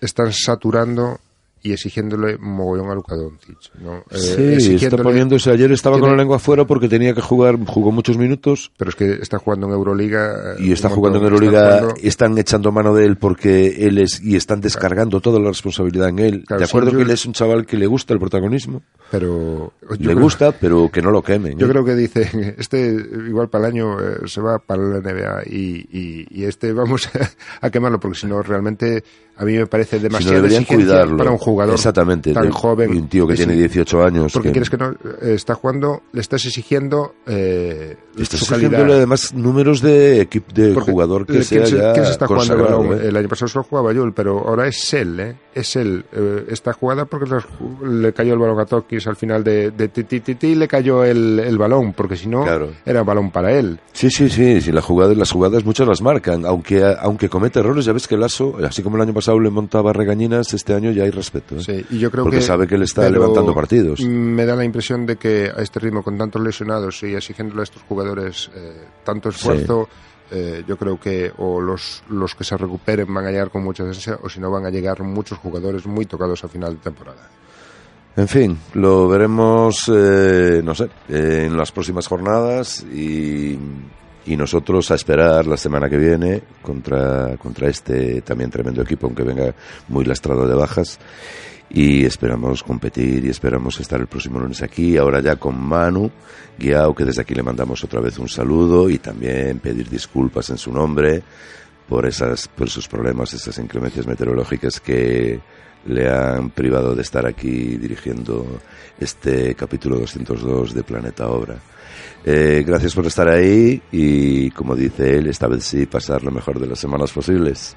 están saturando y exigiéndole mogollón a Luka Doncic. ¿no? Eh, sí, está poniéndose. Ayer estaba con tiene- la lengua afuera porque tenía que jugar, jugó muchos minutos Pero es que está jugando en Euroliga. eh, y está jugando en Euroliga, está jugando- están echando mano de él porque él es y están descargando toda la responsabilidad en él. Claro, de acuerdo sí, yo- que él es un chaval que le gusta el protagonismo, pero le creo- gusta, pero que no lo quemen. Yo ¿eh? creo que dice, este igual para el año eh, se va para la NBA y, y, y este vamos a quemarlo porque si no realmente a mí me parece si no demasiado deberían cuidarlo. para un jugador Exactamente, tan de- joven. un tío que Sí, tiene 18 años. Porque que quieres que no, está jugando, le estás exigiendo eh, estás su calidad. además números de equipo de Porque, jugador que ¿quién sea se, ya se está jugando consagrado? ¿eh? El año pasado solo jugaba Yul, pero ahora es él, ¿eh? Es él. Eh, esta jugada porque le cayó el balón a Tokis al final de, de ti, ti, ti, ti, le cayó el, el balón, porque si no Claro. era balón para él. Sí, sí, sí, sí la jugada, las jugadas muchas las marcan, aunque aunque comete errores, ya ves que Lasso, así como el año pasado le montaba regañinas, este año ya hay respeto. ¿Eh? Sí, y yo creo Porque que, sabe que él está levantando partidos. Me da la impresión de que a este ritmo, con tantos lesionados y exigiéndole a estos jugadores eh, tanto esfuerzo, eh, yo creo que o los, los que se recuperen van a llegar con mucha ansia, o si no van a llegar muchos jugadores muy tocados a final de temporada. En fin, lo veremos, no sé, en las próximas jornadas y, y nosotros a esperar la semana que viene contra, contra este también tremendo equipo, aunque venga muy lastrado de bajas. Y esperamos competir y esperamos estar el próximo lunes aquí, ahora ya con Manu Guiao, que desde aquí le mandamos otra vez un saludo y también pedir disculpas en su nombre por, esas, por esos problemas, esas inclemencias meteorológicas que le han privado de estar aquí dirigiendo este capítulo 202 de Planeta Obra. Eh, gracias por estar ahí y, como dice él, esta vez sí pasar lo mejor de las semanas posibles.